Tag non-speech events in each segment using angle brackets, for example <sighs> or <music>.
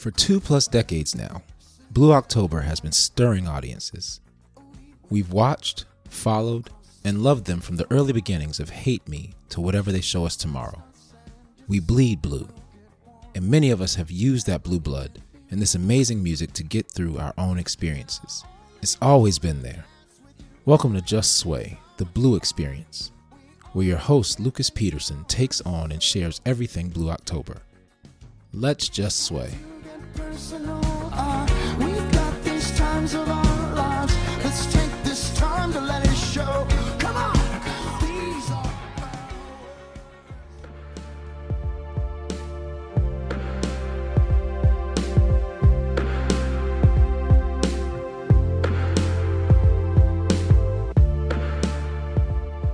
For two plus decades now, Blue October has been stirring audiences. We've watched, followed, and loved them from the early beginnings of Hate Me to whatever they show us tomorrow. We bleed blue, and many of us have used that blue blood and this amazing music to get through our own experiences. It's always been there. Welcome to Just Sway, the Blue Experience, where your host Lucas Peterson takes on and shares everything Blue October. Let's just sway. Personal. Uh, we've got these times of our lives. Let's take this time to let it show. Come on.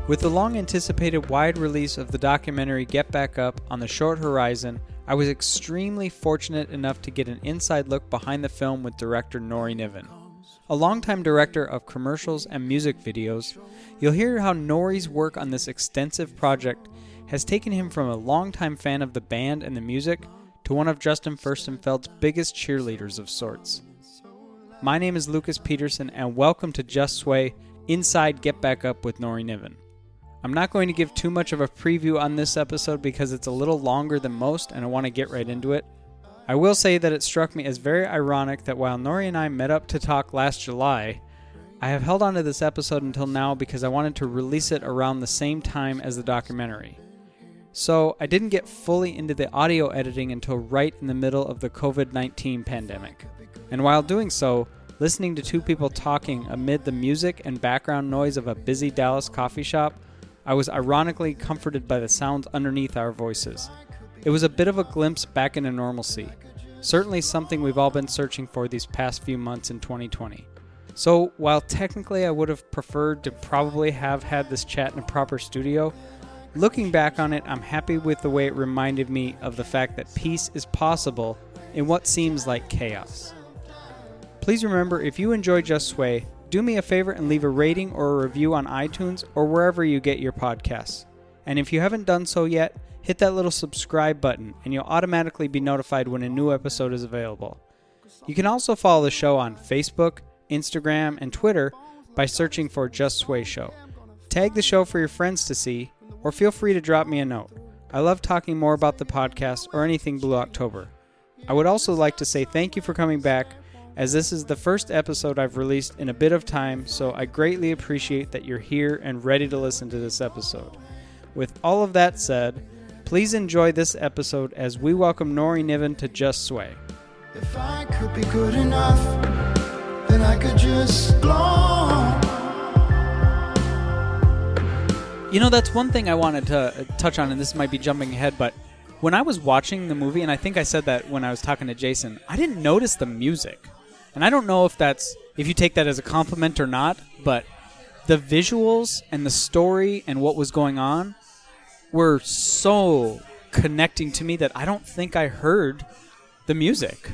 With the long anticipated wide release of the documentary Get Back Up on the short horizon, I was extremely fortunate enough to get an inside look behind the film with director Nori Niven. A longtime director of commercials and music videos, you'll hear how Nori's work on this extensive project has taken him from a longtime fan of the band and the music to one of Justin Furstenfeld's biggest cheerleaders of sorts. My name is Lucas Peterson, and welcome to Just Sway Inside Get Back Up with Nori Niven. I'm not going to give too much of a preview on this episode because it's a little longer than most and I want to get right into it. I will say that it struck me as very ironic that while Nori and I met up to talk last July, I have held on to this episode until now because I wanted to release it around the same time as the documentary. So I didn't get fully into the audio editing until right in the middle of the COVID 19 pandemic. And while doing so, listening to two people talking amid the music and background noise of a busy Dallas coffee shop, I was ironically comforted by the sounds underneath our voices. It was a bit of a glimpse back into normalcy. Certainly something we've all been searching for these past few months in 2020. So, while technically I would have preferred to probably have had this chat in a proper studio, looking back on it, I'm happy with the way it reminded me of the fact that peace is possible in what seems like chaos. Please remember if you enjoy Just Sway, do me a favor and leave a rating or a review on iTunes or wherever you get your podcasts. And if you haven't done so yet, hit that little subscribe button and you'll automatically be notified when a new episode is available. You can also follow the show on Facebook, Instagram, and Twitter by searching for Just Sway Show. Tag the show for your friends to see, or feel free to drop me a note. I love talking more about the podcast or anything Blue October. I would also like to say thank you for coming back, as this is the first episode I've released in a bit of time, so I greatly appreciate that you're here and ready to listen to this episode. With all of that said, please enjoy this episode as we welcome Nori Niven to Just Sway. If I could be good enough, then I could just blow. You know, that's one thing I wanted to uh, touch on, and this might be jumping ahead, but when I was watching the movie, and I think I said that when I was talking to Jason, I didn't notice the music. And I don't know if that's if you take that as a compliment or not, but the visuals and the story and what was going on were so connecting to me that I don't think I heard the music.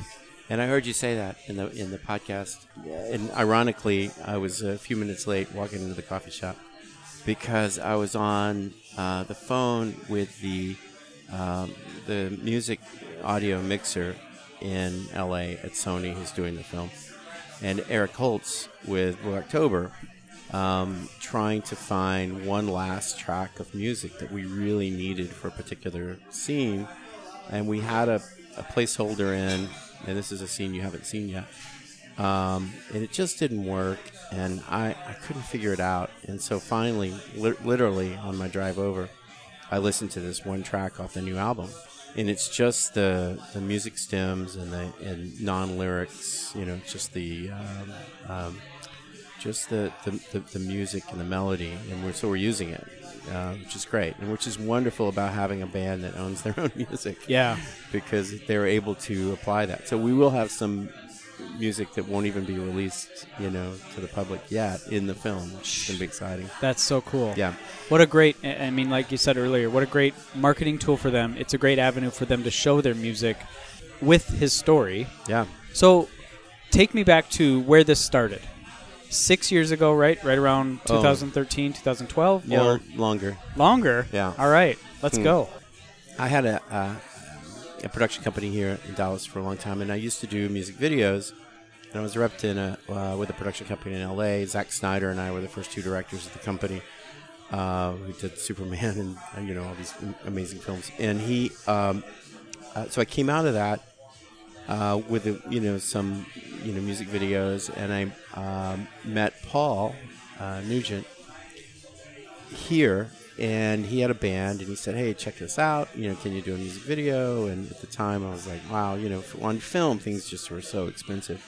And I heard you say that in the in the podcast. And ironically, I was a few minutes late walking into the coffee shop because I was on uh, the phone with the um, the music audio mixer in LA at Sony, who's doing the film, and Eric Holtz with Blue October, um, trying to find one last track of music that we really needed for a particular scene, and we had a, a placeholder in, and this is a scene you haven't seen yet. Um, and it just didn't work, and I, I couldn't figure it out. And so finally, li- literally on my drive over, I listened to this one track off the new album, and it's just the the music stems and the and non lyrics. You know, just the um, um, just the, the, the, the music and the melody, and we're so we're using it, uh, which is great, and which is wonderful about having a band that owns their <laughs> own music. Yeah. because they're able to apply that. So we will have some music that won't even be released, you know, to the public yet in the film. It's gonna be exciting. That's so cool. Yeah. What a great, I I mean, like you said earlier, what a great marketing tool for them. It's a great avenue for them to show their music with his story. Yeah. So, take me back to where this started. Six years ago, right? Right around Oh. 2013, 2012? Yeah. Or longer. longer? Yeah. All right, let's Hmm. go. I had a uh, a production company here in Dallas for a long time, and I used to do music videos. And I was repped in a, uh, with a production company in LA. Zack Snyder and I were the first two directors of the company uh, who did Superman <laughs> and uh, you know all these amazing films. And he, um, uh, so I came out of that uh, with a, you know some you know music videos, and I um, met Paul uh, Nugent here, and he had a band, and he said, "Hey, check this out. You know, can you do a music video?" And at the time, I was like, "Wow, you know, on film, things just were so expensive."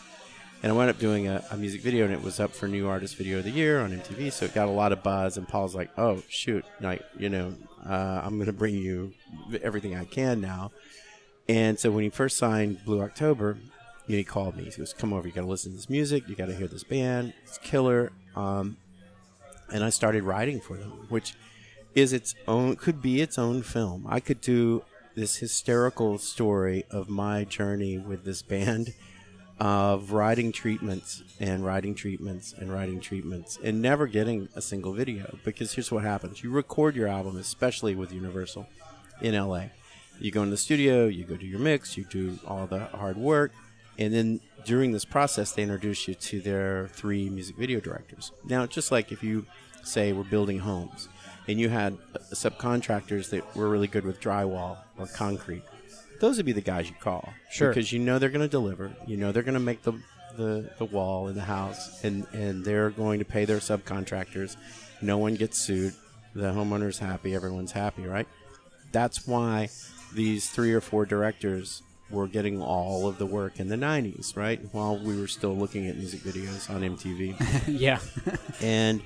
And I wound up doing a, a music video, and it was up for New Artist Video of the Year on MTV, so it got a lot of buzz. And Paul's like, "Oh, shoot, like, you know, uh, I'm going to bring you everything I can now." And so when he first signed Blue October, you know, he called me. He goes, "Come over. You got to listen to this music. You got to hear this band. It's killer." Um, and I started writing for them, which is its own could be its own film. I could do this hysterical story of my journey with this band of writing treatments and writing treatments and writing treatments and never getting a single video because here's what happens. You record your album especially with Universal in LA. You go in the studio, you go do your mix, you do all the hard work, and then during this process, they introduce you to their three music video directors. Now, just like if you say we're building homes, and you had uh, subcontractors that were really good with drywall or concrete, those would be the guys you call. Sure. Because you know they're going to deliver. You know they're going to make the, the, the wall in the house, and, and they're going to pay their subcontractors. No one gets sued. The homeowner's happy. Everyone's happy, right? That's why these three or four directors were getting all of the work in the 90s, right? While we were still looking at music videos on MTV. <laughs> yeah. and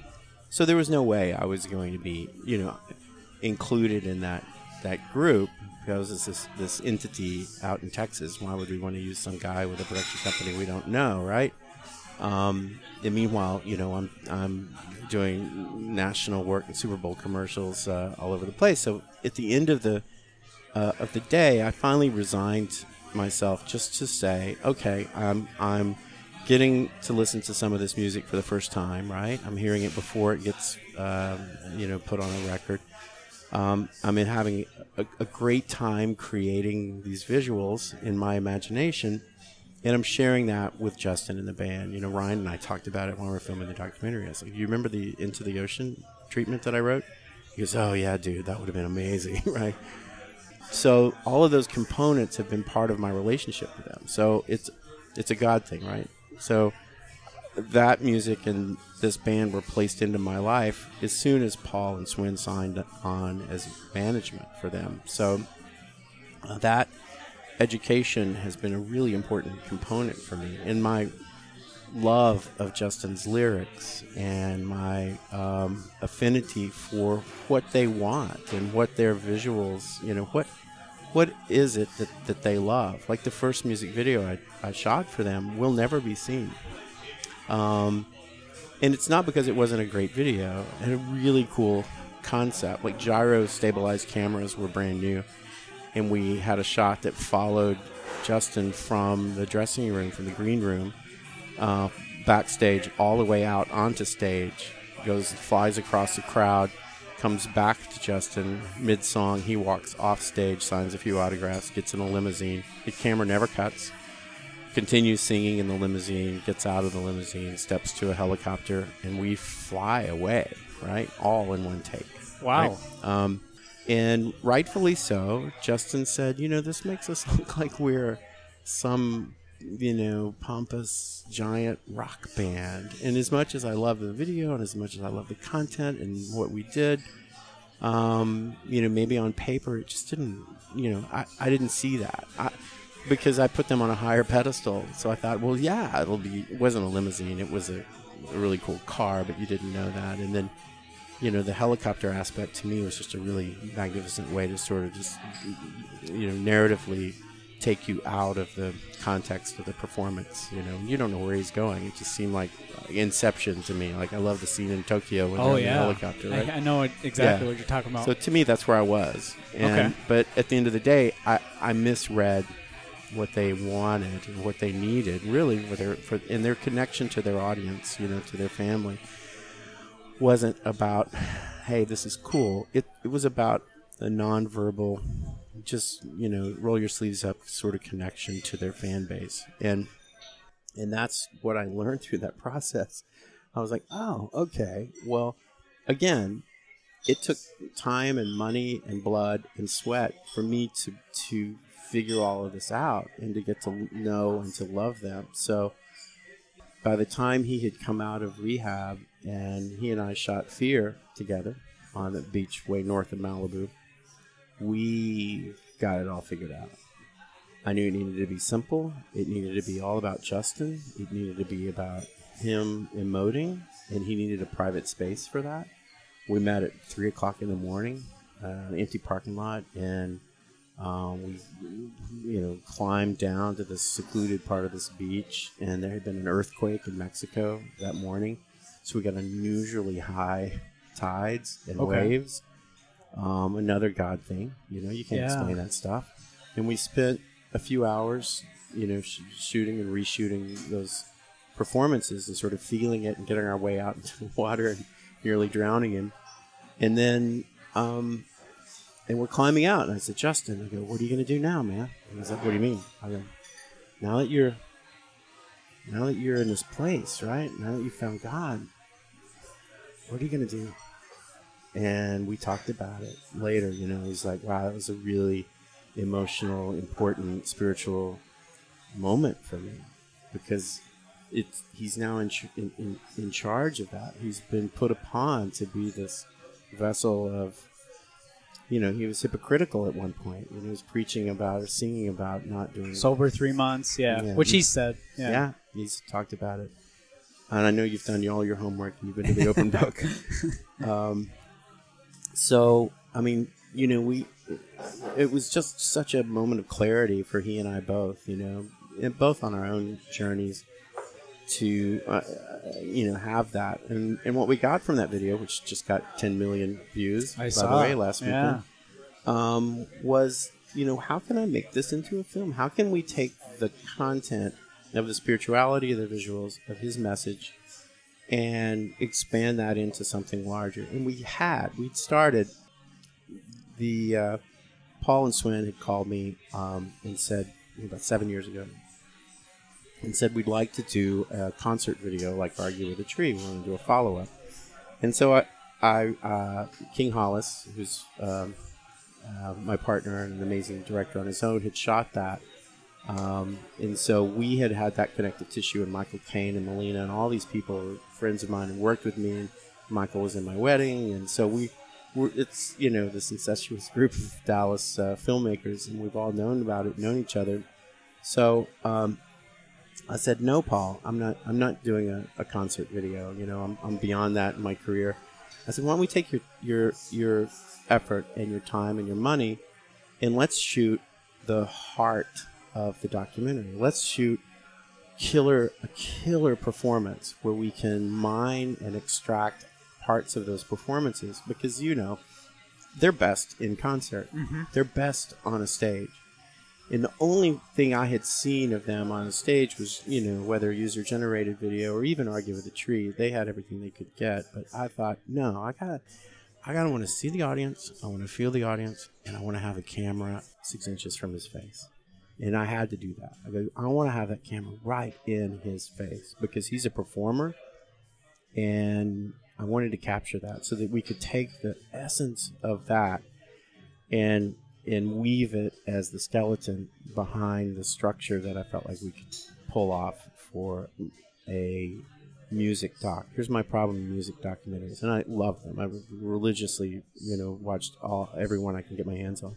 so there was no way I was going to be, you know, included in that that group because it's this this entity out in Texas. Why would we want to use some guy with a production company we don't know, right? Um, and meanwhile, you know, I'm I'm doing national work and Super Bowl commercials uh, all over the place. So at the end of the uh, of the day, I finally resigned myself just to say, okay, I'm I'm getting to listen to some of this music for the first time. Right, I'm hearing it before it gets um, you know put on a record. Um, I'm in having a, a great time creating these visuals in my imagination, and I'm sharing that with Justin and the band. You know, Ryan and I talked about it when we were filming the documentary. I was like, "You remember the Into the Ocean treatment that I wrote?" He goes, "Oh yeah, dude, that would have been amazing, <laughs> right?" So all of those components have been part of my relationship with them. So it's it's a God thing, right? So that music and this band were placed into my life as soon as Paul and Swin signed on as management for them. So uh, that education has been a really important component for me in my love of Justin's lyrics and my um, affinity for what they want and what their visuals, you know, what what is it that, that they love? Like the first music video I, I shot for them will never be seen. Um, and it's not because it wasn't a great video and a really cool concept. Like gyro stabilized cameras were brand new, and we had a shot that followed Justin from the dressing room, from the green room, uh, backstage all the way out onto stage. Goes, flies across the crowd, comes back to Justin mid song. He walks off stage, signs a few autographs, gets in a limousine. The camera never cuts. Continues singing in the limousine, gets out of the limousine, steps to a helicopter, and we fly away, right? All in one take. Wow. right? Um, and rightfully so, Justin said, you know, this makes us <laughs> look like we're some, you know, pompous giant rock band. And as much as I love the video and as much as I love the content and what we did, um, you know, maybe on paper it just didn't, you know, I, I didn't see that. I, because I put them on a higher pedestal. So I thought, well, yeah, it'll be, it wasn't a limousine, it was a, a really cool car, but you didn't know that. And then, you know, the helicopter aspect to me was just a really magnificent way to sort of just, you know, narratively take you out of the context of the performance. You know, you don't know where he's going. It just seemed like uh, Inception to me. Like I love the scene in Tokyo when Oh they're in yeah. the helicopter. Right? I, I know exactly Yeah. what you're talking about. So to me, that's where I was. And, Okay. But at the end of the day, I, I misread what they wanted and what they needed, really, for their, for, in their connection to their audience, you know, to their family, wasn't about, <sighs> hey, this is cool. It, it was about the nonverbal just you know roll your sleeves up sort of connection to their fan base. And and that's what i learned through that <laughs> process. I was like oh okay. Well again it took time and money and blood and sweat for me to to figure all of this out and to get to know and to love them. So by the time he had come out of rehab and he and I shot Fear together on the beach way north of Malibu, we got it all figured out. I knew it needed to be simple. It needed to be all about Justin. It needed to be about him emoting, and he needed a private space for that. We met at three o'clock in the morning, uh, an empty parking lot, and um, we, you know, climbed down to the secluded part of this beach, and there had been an earthquake in Mexico that morning, so we got unusually high tides and Okay. waves. Um, another God thing, you know, you can't Yeah. explain that stuff. And we spent a few hours, you know, sh- shooting and reshooting those performances and sort of feeling it and getting our way out into the water and nearly drowning him. And then, um, and we're climbing out. And I said, Justin, I go, what are you going to do now, man? And he's like, what do you mean? I go, now that you're, now that you're in this place, right? Now that you found God, what are you going to do? And we talked about it later. You know, he's like, wow, that was a really emotional, important, spiritual moment for me because it's he's now in, in, in, in charge of that. He's been put upon to be this vessel of, you know, he was hypocritical at one point when he was preaching about or singing about not doing Sober three months, yeah. Yeah. Which he said. Yeah. yeah. he's talked about it. And I know you've done all your homework you've been to the open book. <laughs> Um, so, I mean, you know, we, it was just such a moment of clarity for he and I both, you know, both on our own journeys to, uh, you know, have that. And, and what we got from that video, which just got 10 million views, I by saw. the way, last yeah. weekend um, was you know how can I make this into a film? How can we take the content of the spirituality of the visuals of his message and expand that into something larger? And we had we'd started the uh, Paul and Swin had called me um, and said about seven years ago and said we'd like to do a concert video like Argue with a Tree. We want to do a follow up. And so I, I uh, King Hollis, who's um, uh, my partner and an amazing director on his own, had shot that. Um, and so we had had that connective tissue, and Michael Caine and Melina and all these people friends of mine and worked with me. And Michael was in my wedding, and so we were. It's you know this incestuous group of Dallas uh, filmmakers, and we've all known about it, known each other. So um, I said, "No, Paul, I'm not. I'm not doing a, a concert video. You know, I'm, I'm beyond that in my career." I said, "Why don't we take your your your effort and your time and your money, and let's shoot the heart of the documentary. Let's shoot killer a killer performance where we can mine and extract parts of those performances because you know they're best in concert. Mm-hmm. They're best on a stage." And the only thing I had seen of them on a stage was, you know, whether user generated video or even argue with a tree. They had everything they could get, but I thought, no, I gotta, I gotta want to see the audience. I want to feel the audience, and I want to have a camera six inches from his face. And I had to do that. I go, I want to have that camera right in his face because he's a performer, and I wanted to capture that so that we could take the essence of that and and weave it as the skeleton behind the structure that I felt like we could pull off for a music doc. Here's my problem with music documentaries, and I love them. I religiously, you know, watched all every one I can get my hands on.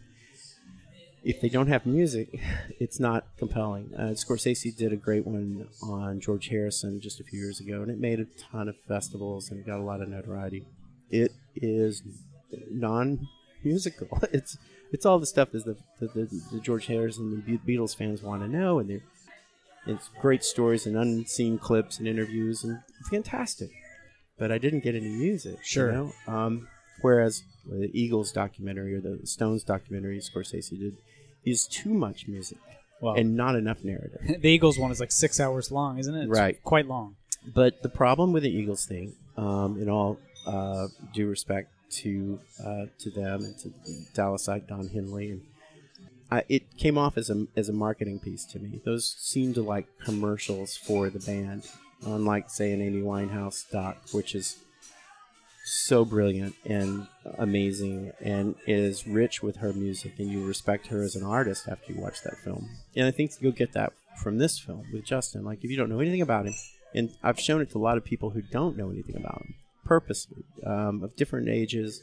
If they don't have music, <laughs> it's not compelling. Uh, Scorsese did a great one on George Harrison just a few years ago, and it made a ton of festivals and got a lot of notoriety. It is non-musical. <laughs> It's it's all the stuff that the, the, the, George Harrison and the Beatles fans want to know, and it's great stories and unseen clips and interviews and fantastic. But I didn't get any music. you Sure. know? Um, whereas the Eagles documentary or the Stones documentary Scorsese did is too much music Well, and not enough narrative. <laughs> the Eagles one is like six hours long, isn't it? It's Right. Quite long. But the problem with the Eagles thing, um, in all uh, due respect to uh, to them and to Dallasite Don Henley and I, it came off as a as a marketing piece to me. Those seemed like commercials for the band, unlike say an Amy Winehouse doc, which is so brilliant and amazing and is rich with her music, and you respect her as an artist after you watch that film. And I think you'll get that from this film with Justin. Like if you don't know anything about him, and I've shown it to a lot of people who don't know anything about him, purposely, um, of different ages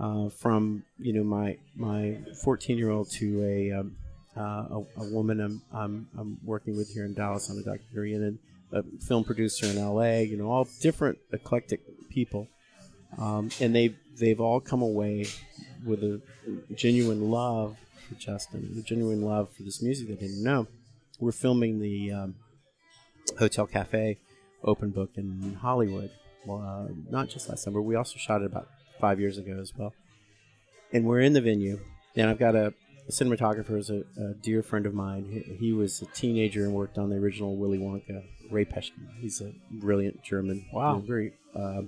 uh, from you know my my 14 year old to a, um, uh, a a woman I'm, I'm I'm working with here in Dallas on a documentary and a film producer in LA. You know, all different eclectic people, um, and they they've all come away with a genuine love for Justin, a genuine love for this music they didn't know. We're filming the um, Hotel Cafe open book in Hollywood. Well, uh, not just last summer. We also shot it about five years ago as well. And we're in the venue, and I've got a, a cinematographer is a, a dear friend of mine. He, he was a teenager and worked on the original Willy Wonka. Ray Peschke. He's a brilliant German. Wow. very uh,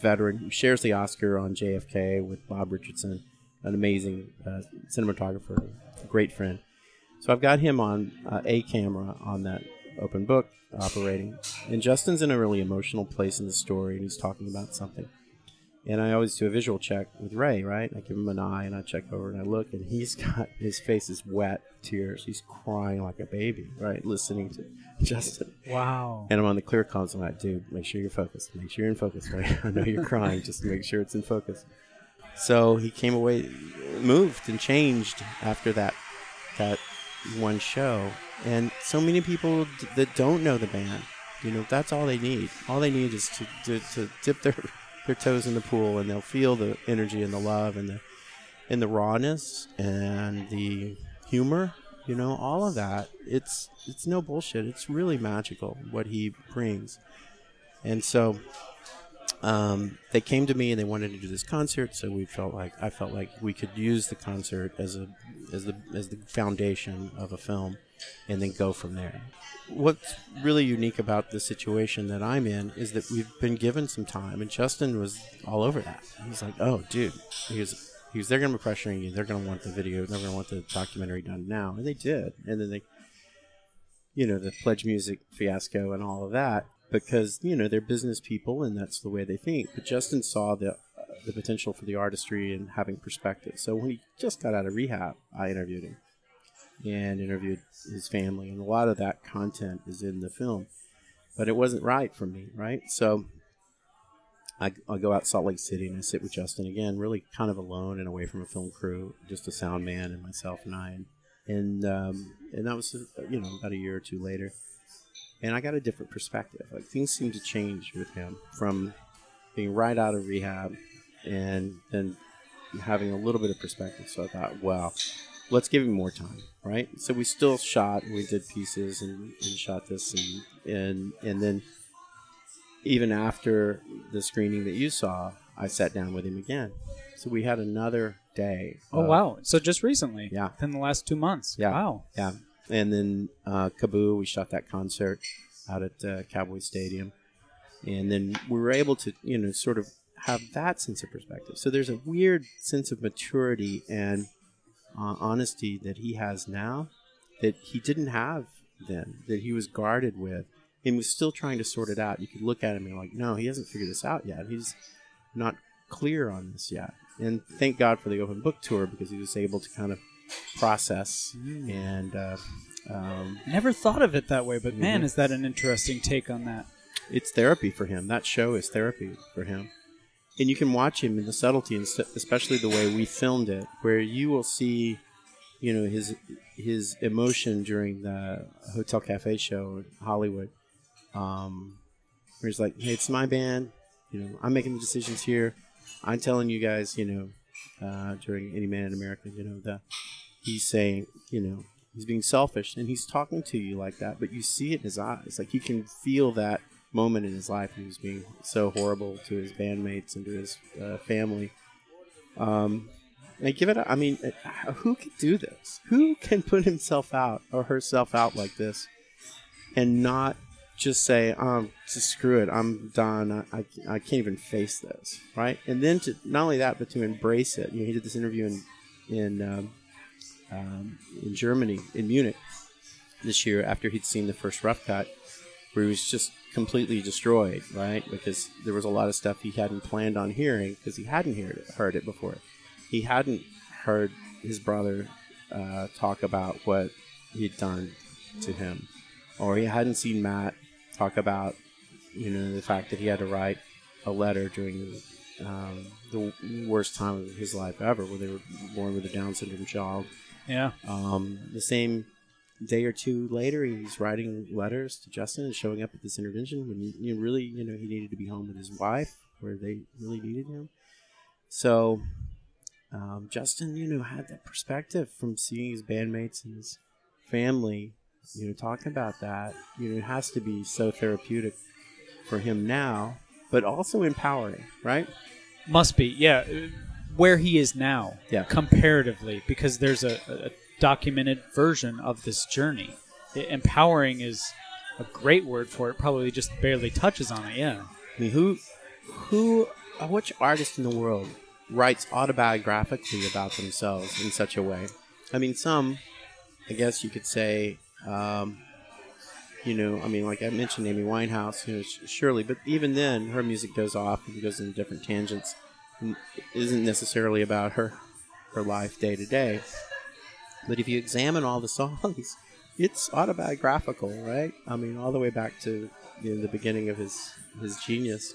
veteran. who shares the Oscar on JFK with Bob Richardson. An amazing uh, cinematographer, a great friend. So I've got him on uh, a camera on that open book operating. And Justin's in a really emotional place in the story, and he's talking about something. And I always do a visual check with Ray, right? I give him an eye, and I check over, and I look, and he's <laughs> got his face is wet, tears. He's crying like a baby, right? Listening to <laughs> Justin. Wow. And I'm on the clear comms. I'm like, dude, make sure you're focused. Make sure you're in focus, right? <laughs> I know you're crying. Just make sure it's in focus. So he came away moved and changed after that that one show. And so many people d- that don't know the band, you know, that's all they need. All they need is to, to, to dip their their toes in the pool, and they'll feel the energy and the love and the and the rawness and the humor. You know, all of that. It's it's no bullshit. It's really magical what he brings. And so um, they came to me and they wanted to do this concert, so we felt like I felt like we could use the concert as a as the as the foundation of a film, and then go from there. What's really unique about the situation that I'm in is that we've been given some time, and Justin was all over that. He's like, "Oh, dude," he was he was they're going to be pressuring you. They're going to want the video. They're going to want the documentary done now, and they did. And then they, you know, the pledge music fiasco and all of that because you know they're business people and that's the way they think. But Justin saw the the potential for the artistry and having perspective. So when he just got out of rehab, I interviewed him and interviewed his family, and a lot of that content is in the film. But it wasn't right for me, right? So I, I go out Salt Lake City and I sit with Justin again, really kind of alone and away from a film crew, just a sound man and myself and I, and and, um, and that was you know about a year or two later and I got a different perspective. Like things seem to change with him from being right out of rehab and then having a little bit of perspective. So I thought, well, let's give him more time, right? So we still shot, we did pieces and, and shot this, and and and then even after the screening that you saw, I sat down with him again. So we had another day. Oh of- wow! So just recently, Yeah. in the last two months. Yeah. Wow. Yeah, and then uh, KAABOO, we shot that concert out at uh, Cowboy Stadium, and then we were able to, you know, sort of have that sense of perspective. So there's a weird sense of maturity and uh, honesty that he has now that he didn't have then, that he was guarded with, and was still trying to sort it out. You could look at him and be like, no, he hasn't figured this out yet. He's not clear on this yet. And thank God for the open book tour because he was able to kind of process and uh, um, Never thought of it that way, but man, Mhm. is that an interesting take on that? it's therapy for him. That show is therapy for him. And you can watch him in the subtlety, and especially the way we filmed it, where you will see, you know, his his emotion during the Hotel Cafe show in Hollywood. Um, where he's like, "Hey, it's my band. You know, I'm making the decisions here. I'm telling you guys, you know, uh, during Any Man in America, you know, that he's saying, you know, he's being selfish and he's talking to you like that, but you see it in his eyes. Like you can feel that moment in his life. He was being so horrible to his bandmates and to his uh, family. Um, I give it. A, I mean, uh, who can do this? Who can put himself out or herself out like this, and not just say, "Um, screw it. I'm done. I, I, I can't even face this." Right? And then to not only that, but to embrace it. You know, he did this interview in in um, um, in Germany, in Munich, this year after he'd seen the first rough cut, where he was just completely destroyed, right? Because there was a lot of stuff he hadn't planned on hearing because he hadn't heard it, heard it before. He hadn't heard his brother uh, talk about what he'd done to him, or he hadn't seen Matt talk about, you know, the fact that he had to write a letter during um, the worst time of his life ever, where they were born with a Down syndrome child. Yeah. Um, the same day or two later, he's writing letters to Justin and showing up at this intervention when you know, really, you know, he needed to be home with his wife, where they really needed him. So, um, Justin, you know, had that perspective from seeing his bandmates and his family, you know, talking about that. You know, it has to be so therapeutic for him now, but also empowering, right? Must be, yeah. Where he is now, Yeah. comparatively, because there's a, a documented version of this journey. I- empowering is a great word for it. Probably just barely touches on it. Yeah. I mean, who, who, uh, which artist in the world writes autobiographically about themselves in such a way? I mean, some, I guess you could say, um, you know, I mean, like I mentioned Amy Winehouse, you know, surely, but even then, her music goes off and goes in different tangents. isn't necessarily about her, her life day to day. But if you examine all the songs, <laughs> it's autobiographical, right? I mean, all the way back to you know, the beginning of his his genius.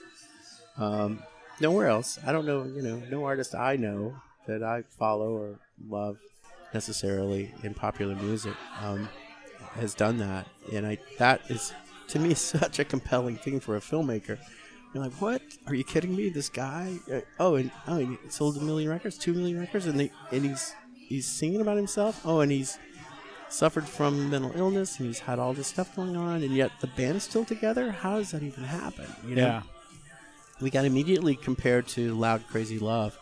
Um, nowhere else. I don't know. You know, no artist I know that I follow or love necessarily in popular music um, has done that, and I that is to me <laughs> such a compelling thing for a filmmaker. You're like, what? Are you kidding me? This guy? Uh, oh, and oh, he sold a million records, two million records, and they and he's he's singing about himself. Oh, and he's suffered from mental illness, and he's had all this stuff going on, and yet the band is still together. How does that even happen? You know? Yeah. we got immediately compared to Loud Krazy Love,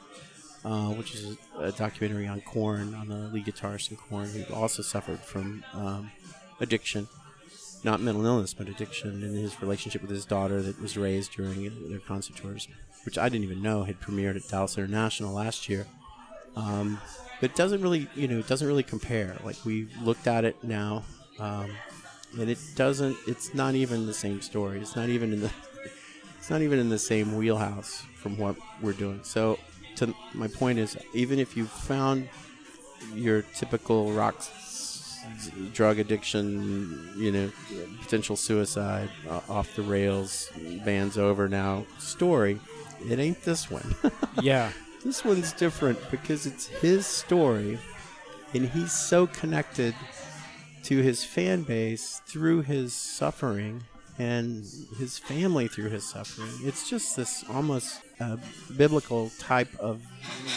uh, which is a, documentary on Korn, on the lead guitarist in Korn, who also suffered from um, addiction. Not mental illness, but addiction, and his relationship with his daughter that was raised during their concert tours, which I didn't even know had premiered at Dallas International last year. Um, but it doesn't really, you know, it doesn't really compare. Like we looked at it now, um, and it doesn't. It's not even the same story. It's not even in the <laughs> it's not even in the same wheelhouse from what we're doing. So, to my point is, even if you found your typical rock, drug addiction, you know, potential suicide, uh, off the rails, band's over now story, it ain't this one. <laughs> Yeah. This one's different because it's his story, and he's so connected to his fan base through his suffering and his family through his suffering. It's just this almost uh, biblical type of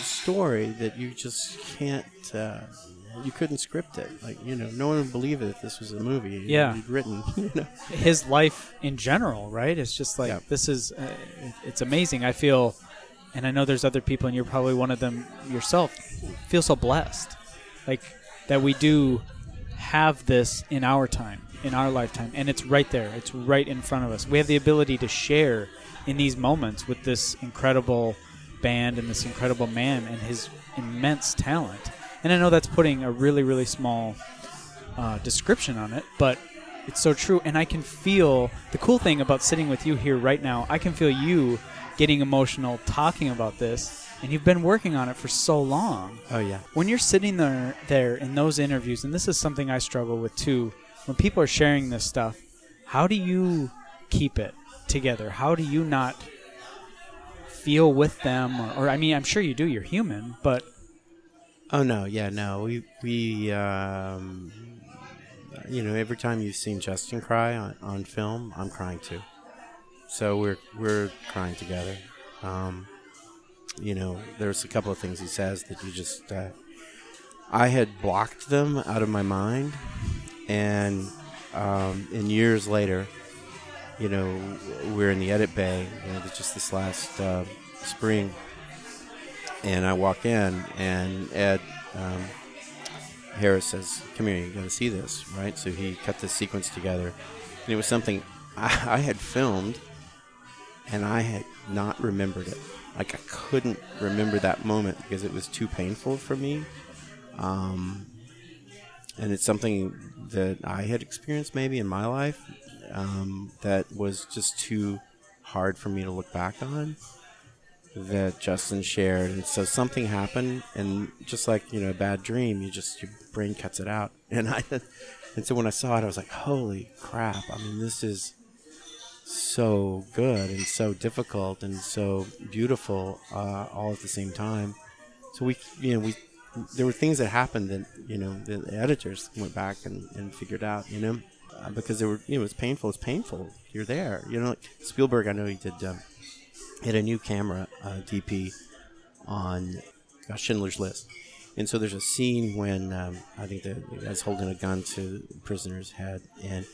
story that you just can't. Uh, you couldn't script it, like you know, no one would believe it if this was a movie. Yeah. you'd written. <laughs> You know, his life in general, right? It's just like Yeah. this is uh, it's amazing. I feel, and I know there's other people, and you're probably one of them yourself. Feel so blessed, like that we do have this in our time, in our lifetime, and it's right there. It's right in front of us. We have the ability to share in these moments with this incredible band and this incredible man and his immense talent. And I know that's putting a really, really small uh, description on it, but it's so true. And I can feel the cool thing about sitting with you here right now. I can feel you getting emotional talking about this, and you've been working on it for so long. oh yeah, When you're sitting there, there in those interviews, and this is something I struggle with too. When people are sharing this stuff, how do you keep it together? How do you not feel with them? Or, or I mean, I'm sure you do. You're human, but Oh no, yeah, no. We we um, you know every time you've seen Justin cry on, on film, I'm crying too. So we're we're crying together. Um, you know, there's a couple of things he says that you just uh, I had blocked them out of my mind, and um, and years later, you know, we're in the edit bay. You know, just this last uh, spring and I walk in, and Ed um, Harris says, "Come here, you got to see this, right?" So he cut this sequence together, and it was something I, <laughs> I had filmed, and I had not remembered it. Like I couldn't remember that moment because it was too painful for me. Um, and it's something that I had experienced maybe in my life um, that was just too hard for me to look back on. That Justin shared, and so something happened, and just like you know, a bad dream, you just your brain cuts it out, <laughs> and I, and so when I saw it, I was like, holy crap! I mean, this is so good and so difficult and so beautiful uh, all at the same time. So we, you know, we there were things that happened that you know the editors went back and, and figured out, you know, uh, because they were, you know, it's painful. It's painful. You're there, you know. Like Spielberg, I know he did. Um, had a new camera uh, DP on gosh, Schindler's List. And so there's a scene when um, I think the guy's holding a gun to the prisoner's head, and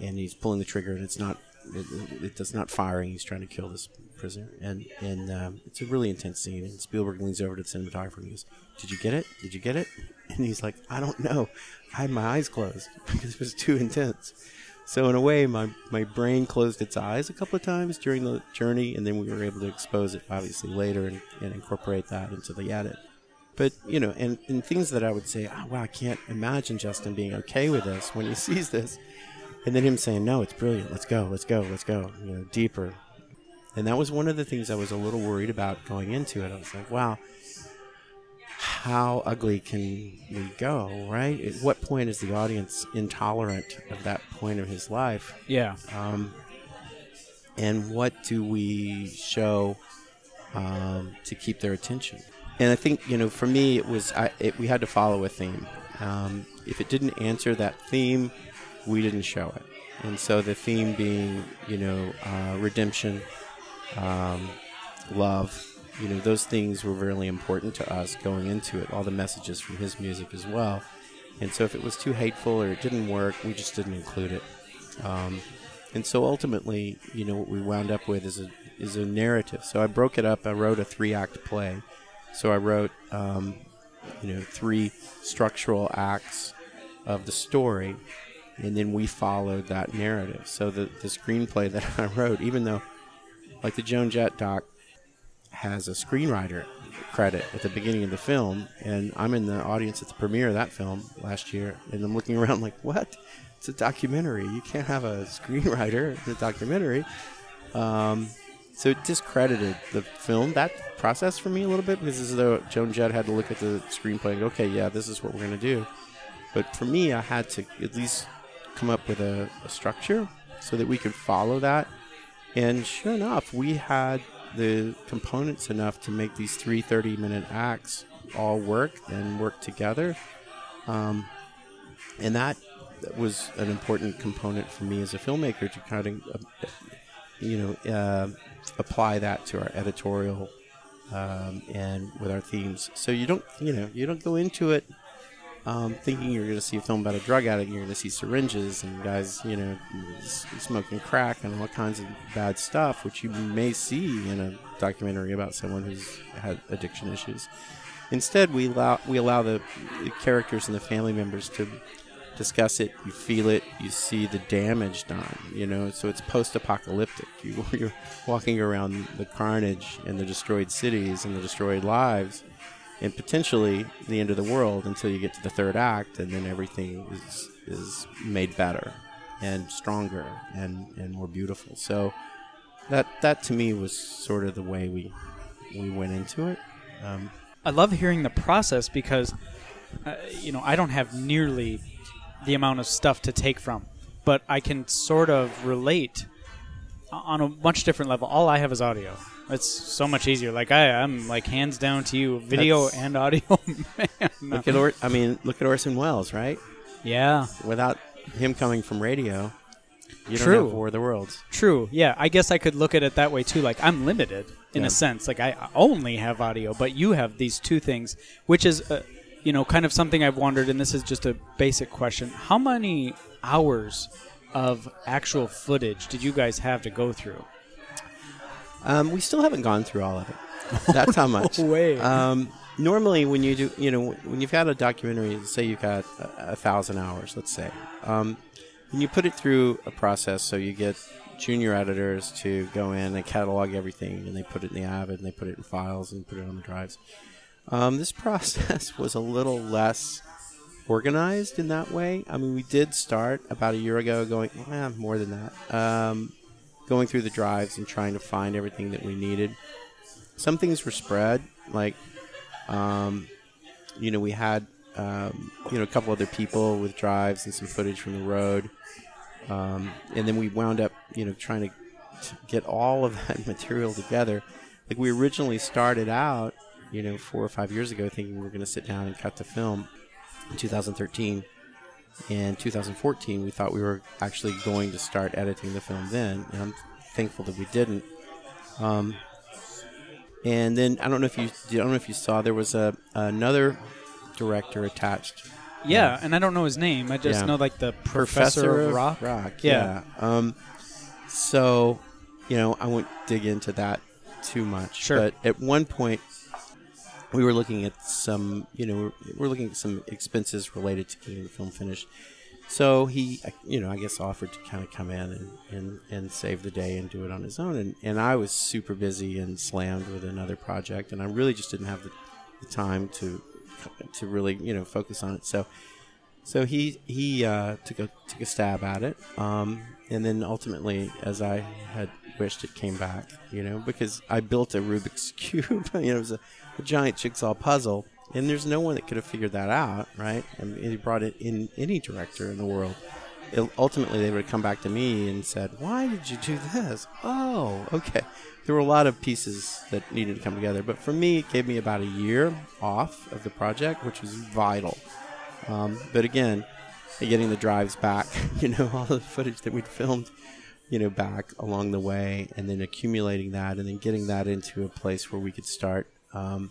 and he's pulling the trigger, and it's not it, it- not firing. He's trying to kill this prisoner, and and um, it's a really intense scene. And Spielberg leans over to the cinematographer and goes, "Did you get it? Did you get it?" <laughs> And he's like, "I don't know. I had my eyes closed <laughs> because it was too intense." So in a way, my, my brain closed its eyes a couple of times during the journey, and then we were able to expose it obviously later and, and incorporate that into the edit. But you know, and, and things that I would say, oh wow, I can't imagine Justin being okay with this when he <laughs> sees this, and then him saying, no, it's brilliant. Let's go, let's go, let's go. You know, deeper. And that was one of the things I was a little worried about going into it. I was like, wow, how ugly can we go, right? At what point is the audience intolerant of that point of his life? Yeah. Um, and what do we show um, to keep their attention? And I think you know, for me, it was I, it, we had to follow a theme. Um, if it didn't answer that theme, we didn't show it. And so the theme being, you know, uh, redemption, um, love, you know, those things were really important to us going into it. All the messages from his music as well. And so if it was too hateful or it didn't work, we just didn't include it. Um, and so ultimately, you know, what we wound up with is a is a narrative. So I broke it up. I wrote a three act play. So I wrote, um, you know, three structural acts of the story, and then we followed that narrative. So the the screenplay that <laughs> I wrote, even though, like the Joan Jett doc, has a screenwriter credit at the beginning of the film, and I'm in the audience at the premiere of that film last year, and I'm looking around like, what? It's a documentary. You can't have a screenwriter in a documentary. Um, so it discredited the film, that process for me a little bit, because as though Joan Jett had to look at the screenplay and go, okay, yeah, this is what we're going to do. But for me, I had to at least come up with a, a structure so that we could follow that. And sure enough, we had the components enough to make these three 30 minute acts all work and work together. Um, and that was an important component for me as a filmmaker to kind of, uh, you know, uh, apply that to our editorial um, and with our themes. So you don't, you know, you don't go into it um, thinking you're going to see a film about a drug addict. You're going to see syringes and guys, you know, smoking crack and all kinds of bad stuff, which you may see in a documentary about someone who's had addiction issues. Instead, we allow we allow the, the characters and the family members to discuss it. You feel it. You see the damage done. You know, so it's post-apocalyptic. You, <laughs> you're walking around the carnage and the destroyed cities and the destroyed lives, and potentially the end of the world until you get to the third act, and then everything is is made better and stronger and and more beautiful. So that that to me was sort of the way we we went into it. Um, I love hearing the process because, uh, you know, I don't have nearly the amount of stuff to take from, but I can sort of relate on a much different level. All I have is audio. It's so much easier. Like I, I'm like hands down to you, video That's- and audio. <laughs> Man, look at or- I mean, look at Orson Welles, right? yeah, Without him coming from radio, you don't True. have War of the Worlds. true. Yeah, I guess I could look at it that way too. Like I'm limited in Yeah. a sense. Like I only have audio, but you have these two things, which is, uh, you know, kind of something I've wondered. And this is just a basic question: How many hours of actual footage did you guys have to go through? Um, we still haven't gone through all of it. <laughs> That's how much. No way. Um, normally, when you do, you know, when you've got a documentary, say you've got a, a thousand hours, let's say, um, when you put it through a process, so you get junior editors to go in and catalog everything, and they put it in the Avid, and they put it in files, and put it on the drives. Um, this <laughs> process was a little less organized in that way. I mean, we did start about a year ago going, well, more than that, um, going through the drives and trying to find everything that we needed. Some things were spread, like, um, you know, we had, um, you know, a couple other people with drives and some footage from the road. Um, and then we wound up, you know, trying to to get all of that <laughs> material together. Like we originally started out, you know, four or five years ago, thinking we were going to sit down and cut the film in 2013. In 2014, we thought we were actually going to start editing the film then, and I'm thankful that we didn't. Um, and then I don't know if you I don't know if you saw there was a another director attached Yeah, and I don't know his name. I just Yeah. know like the professor, of rock. yeah. Yeah. Um, so, you know, I won't dig into that too much. Sure. But at one point, we were looking at some, you know, we're, looking at some expenses related to getting the film finished. So he, you know, I guess offered to kind of come in and, and, and save the day and do it on his own. And, and I was super busy and slammed with another project, and I really just didn't have the, the time to to really, you know, focus on it. So so he he uh, took a took a stab at it, um, and then ultimately, as I had wished, it came back. You know, because I built a Rubik's <laughs> cube. you know, it was a, a giant jigsaw puzzle, and there's no one that could have figured that out, right? I mean, he brought it in any director in the world. It, ultimately, they would have come back to me and said, "Why did you do this?" Oh, okay. There were a lot of pieces that needed to come together, but for me, it gave me about a year off of the project, which was vital. Um, but again, getting the drives back, <laughs> you know, all the footage that we'd filmed, you know, back along the way, and then accumulating that, and then getting that into a place where we could start, um,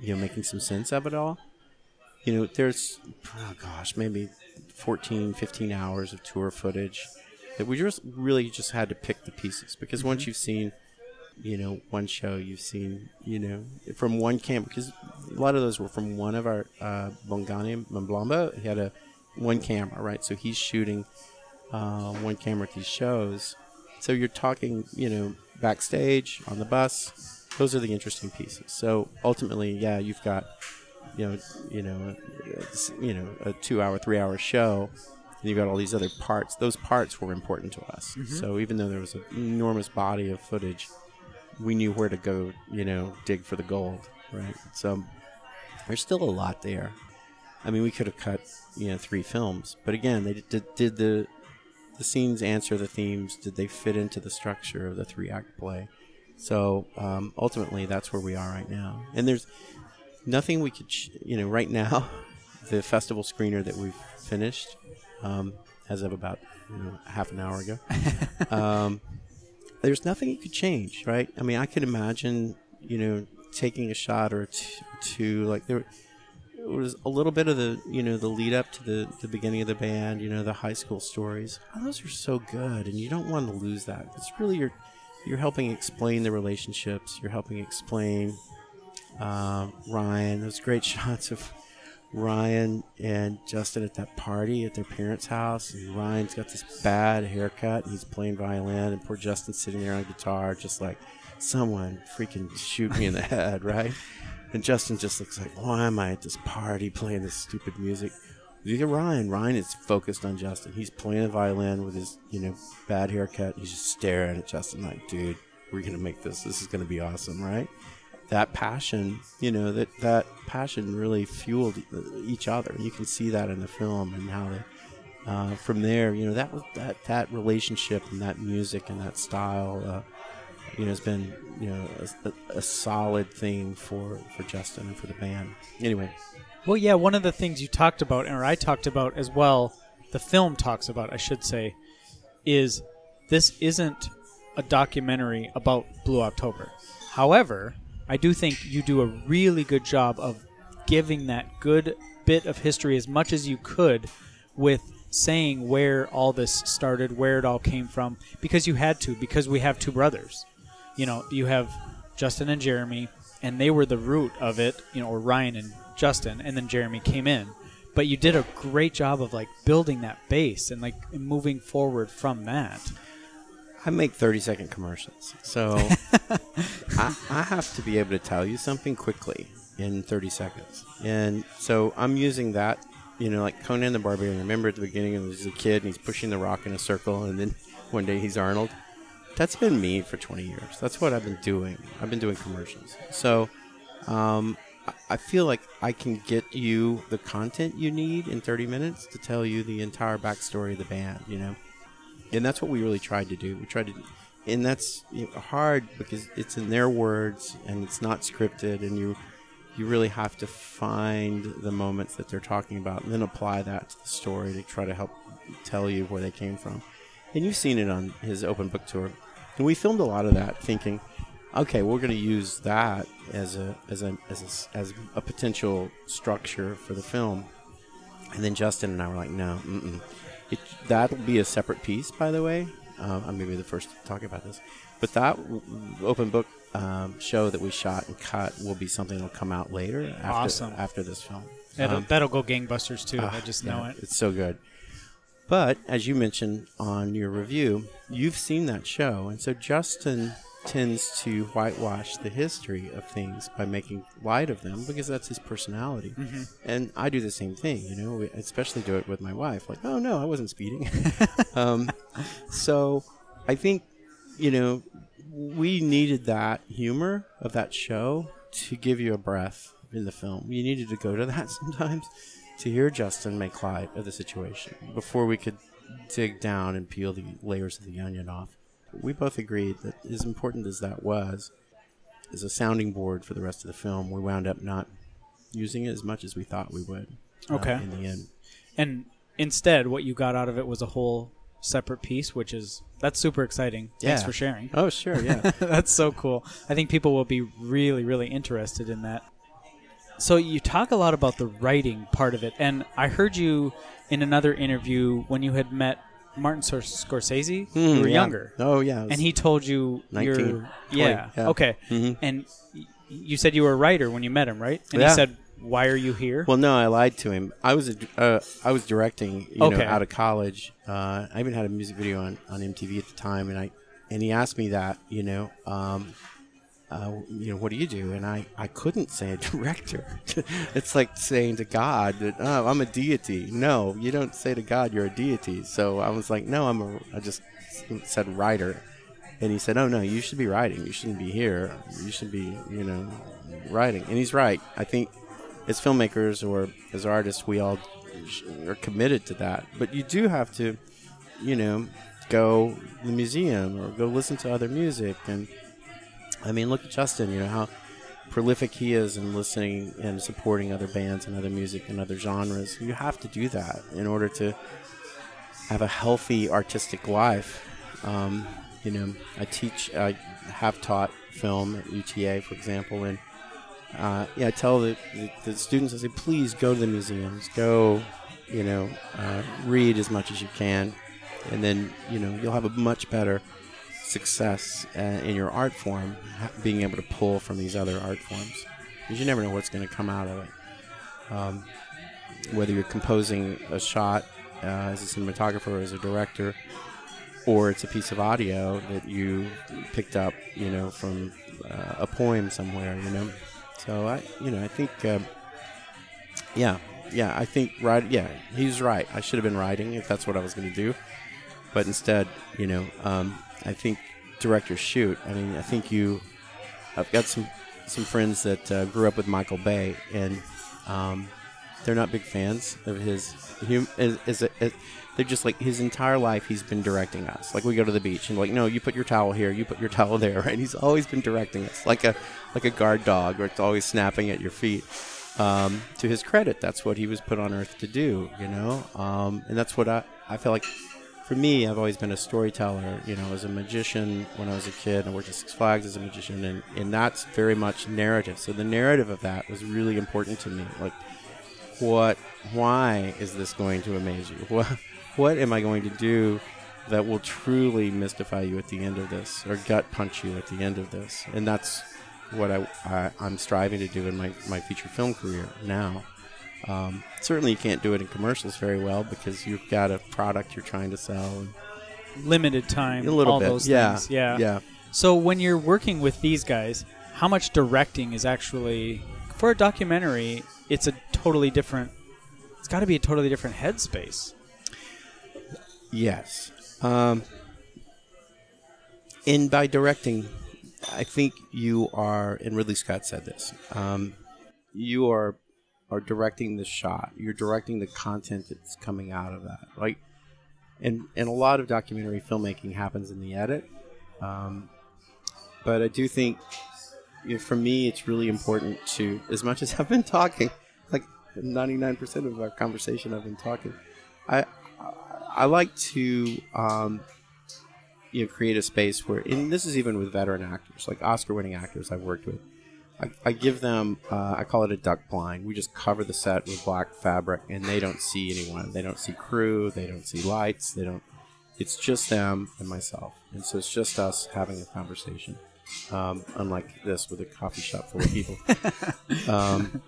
you know, making some sense of it all. You know, there's, oh gosh, maybe 14, 15 hours of tour footage that we just really just had to pick the pieces because once you've seen you know, one show you've seen, you know, from one camp because a lot of those were from one of our uh, Bongani Mblamba. He had a one camera, right? So he's shooting uh, one camera at these shows. So you're talking, you know, backstage on the bus. Those are the interesting pieces. So ultimately, yeah, you've got, you know, you know, it's, you know, a two-hour, three-hour show. And you've got all these other parts. Those parts were important to us. Mm-hmm. So even though there was an enormous body of footage, we knew where to go, you know, dig for the gold, right? So there's still a lot there. I mean, we could have cut, you know, three films, but again, they did, did the the scenes answer the themes? Did they fit into the structure of the three act play? So um, ultimately, that's where we are right now. And there's nothing we could, ch- you know, right now, <laughs> the festival screener that we've finished, um, as of about you know, half an hour ago. <laughs> um, there's nothing you could change, right? I mean, I could imagine, you know, taking a shot or two, two like there it was a little bit of the, you know, the lead up to the, the beginning of the band, you know, the high school stories. Oh, those are so good, and you don't want to lose that. It's really you're you're helping explain the relationships. You're helping explain uh, Ryan. Those great <laughs> shots of Ryan and Justin at that party at their parents' house, and Ryan's got this bad haircut, and he's playing violin, and poor Justin's sitting there on guitar, just like someone freaking shoot me in the <laughs> head, right? And Justin just looks like, why am I at this party playing this stupid music? You get Ryan. Ryan is focused on Justin. He's playing the violin with his, you know, bad haircut. He's just staring at Justin like, dude, we're gonna make this. This is gonna be awesome, right? That passion, you know, that that passion really fueled each other. You can see that in the film and how they. Uh, from there, you know, that was that that relationship and that music and that style. Uh, you know, has been you know a, a solid thing for for Justin and for the band. Anyway, Well, yeah, one of the things you talked about, or I talked about as well, the film talks about, I should say, is this isn't a documentary about Blue October. However, I do think you do a really good job of giving that good bit of history as much as you could with saying where all this started, where it all came from, because you had to, because we have two brothers. You know, you have Justin and Jeremy, and they were the root of it, you know, or Ryan and Justin, and then Jeremy came in. But you did a great job of like building that base and like moving forward from that. I make 30 second commercials. So <laughs> I, I have to be able to tell you something quickly in 30 seconds. And so I'm using that you know, like Conan the Barbarian. Remember at the beginning, he's a kid and he's pushing the rock in a circle, and then <laughs> one day he's Arnold. That's been me for 20 years. That's what I've been doing. I've been doing commercials. So, um, I- feel like I can get you the content you need in 30 minutes to tell you the entire backstory of the band. You know, and that's what we really tried to do. We tried to, and that's hard because it's in their words and it's not scripted, and you you really have to find the moments that they're talking about and then apply that to the story to try to help tell you where they came from. And you've seen it on his open book tour, and we filmed a lot of that, thinking, okay, we're going to use that as a as a as a, as a potential structure for the film. And then Justin and I were like, no, mm-mm. It, that'll be a separate piece, by the way. Uh, I'm going to be the first to talk about this. But that open book um, show that we shot and cut will be something that'll come out later after, Awesome. after this film. That'll, Um, that'll go gangbusters too. I ah, just yeah, know it. It's so good. But as you mentioned on your review, you've seen that show, and so Justin tends to whitewash the history of things by making light of them because that's his personality. Mm-hmm. And I do the same thing, you know, we especially do it with my wife. Like, oh no, I wasn't speeding. <laughs> um, so I think, you know, we needed that humor of that show to give you a breath in the film. You needed to go to that <laughs> sometimes to hear Justin make light of the situation before we could dig down and peel the layers of the onion off. We both agreed that as important as that was, as a sounding board for the rest of the film, we wound up not using it as much as we thought we would. uh, Okay. in the end. And instead, what you got out of it was a whole separate piece, which is that's super exciting. Thanks for sharing. Oh, sure, yeah. <laughs> That's so cool. I think people will be really, really interested in that. So you talk a lot about the writing part of it, and I heard you in another interview when you had met Martin Scor- Scorsese. you were Hmm, yeah. younger, Oh, yeah. and he told you 19, you're 20, yeah, yeah. okay, Mhm. and you said you were a writer when you met him, right? And Yeah. he said, "Why are you here?" Well, no, I lied to him. I was a, uh, I was directing, you Okay. know, out of college. Uh, I even had a music video on, on MTV at the time, and I and he asked me that, you know, um, uh, you know, what do you do? And I, I couldn't say <laughs> director. it's like saying to God that oh, I'm a deity. No, you don't say to God you're a deity. So I was like, no, I'm a. I just said writer, and he said, oh no, you should be writing. You shouldn't be here. You should be, you know, writing. And he's right. I think as filmmakers or as artists, we all are committed to that. But you do have to, you know, go to the museum or go listen to other music. And I mean, look at Justin. You know how prolific he is in listening and supporting other bands and other music and other genres. You have to do that in order to have a healthy artistic life. Um, you know, I teach, I have taught film at UTA, for example, and uh, yeah, I tell the, the, the students, I say, please go to the museums, go, you know, uh, read as much as you can, and then, you know, you'll have a much better success uh, in your art form, being able to pull from these other art forms, because you never know what's going to come out of it. Um, whether you're composing a shot uh, as a cinematographer or as a director, or it's a piece of audio that you picked up, you know, from uh, a poem somewhere, you know. So I, you know, I think, um, yeah, yeah, I think right, yeah, he's right. I should have been writing if that's what I was going to do, but instead, you know, um, I think directors shoot. I mean, I think you. I've got some some friends that uh, grew up with Michael Bay, and um, they're not big fans of his. Hum, is, is it, they're just like his entire life he's been directing us. Like we go to the beach and like, no, you put your towel here, you put your <laughs> towel there, right? He's always been directing us like a like a guard dog, or it's always snapping at your feet. Um, to his credit, that's what he was put on earth to do, you know, um, and that's what I I feel like. For me, I've always been a storyteller. You know, as a magician when I was a kid, I worked at Six Flags as a magician, and, and that's very much narrative. So the narrative of that was really important to me. Like, what why is this going to amaze you what what am i going to do that will truly mystify you at the end of this or gut punch you at the end of this and that's what I, I i'm striving to do in my, my feature film career now um, certainly you can't do it in commercials very well because you've got a product you're trying to sell Limited time, a little all bit those yeah things. Yeah. yeah So when you're working with these guys, how much directing is actually for a documentary? It's a totally different it's got to be a totally different headspace. Yes. Um, and by directing, I think you are, and Ridley Scott said this. Um, you are are directing the shot. You're directing the content that's coming out of that. Like, and and a lot of documentary filmmaking happens in the edit. Um, but I do think, you know, for me, it's really important to, as much as <laughs> I've been talking, like 99% of our conversation, I've been talking. I I like to um, you know create a space where, and this is even with veteran actors, like Oscar-winning actors I've worked with. I, I give them, uh, I call it a duck blind. We just cover the set with black fabric, and they don't see anyone. They don't see crew. They don't see lights. They don't. It's just them and myself, and so it's just us having a conversation. Um, unlike this with a coffee shop full of people. <laughs> um,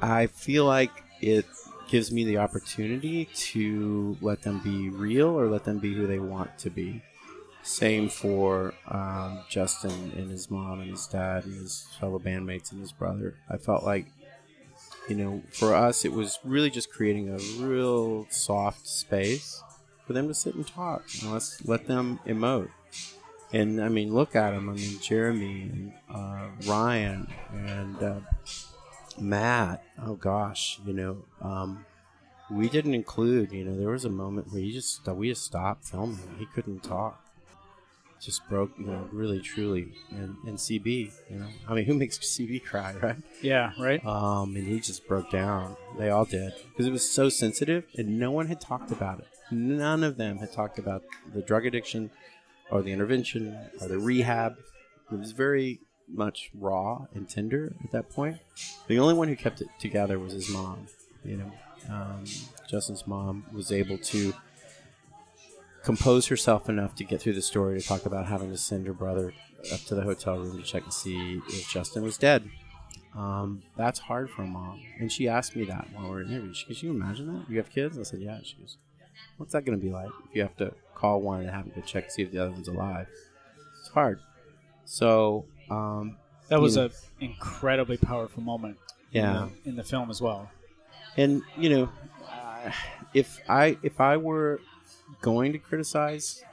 I feel like it gives me the opportunity to let them be real or let them be who they want to be. Same for um, Justin and his mom and his dad and his fellow bandmates and his brother. I felt like, you know, for us, it was really just creating a real soft space for them to sit and talk. And let's let them emote. And I mean, look at them. I mean, Jeremy and uh, Ryan and uh, Matt. Oh gosh, you know, um, we didn't include. You know, there was a moment where he just we just stopped filming. He couldn't talk. Just broke. You know, really, truly. And, and CB. You know, I mean, who makes <laughs> CB cry, right? Yeah, right. Um, and he just broke down. They all did because it was so sensitive, and no one had talked about it. None of them had talked about the drug addiction, or the intervention, or the rehab. It was very much raw and tender at that point. The only one who kept it together was his mom. You know, um, Justin's mom was able to compose herself enough to get through the story to talk about having to send her brother up to the hotel room to check and see if Justin was dead. Um, that's hard for a mom. And she asked me that while we were interviewing. She goes, Can you imagine that? You have kids? I said, Yeah. She goes, What's that going to be like if you have to call one and have to go check to see if the other one's alive? It's hard. So, um, That was an incredibly powerful moment. in Yeah. the- in the film as well. and you know, uh, if I if I were going to criticize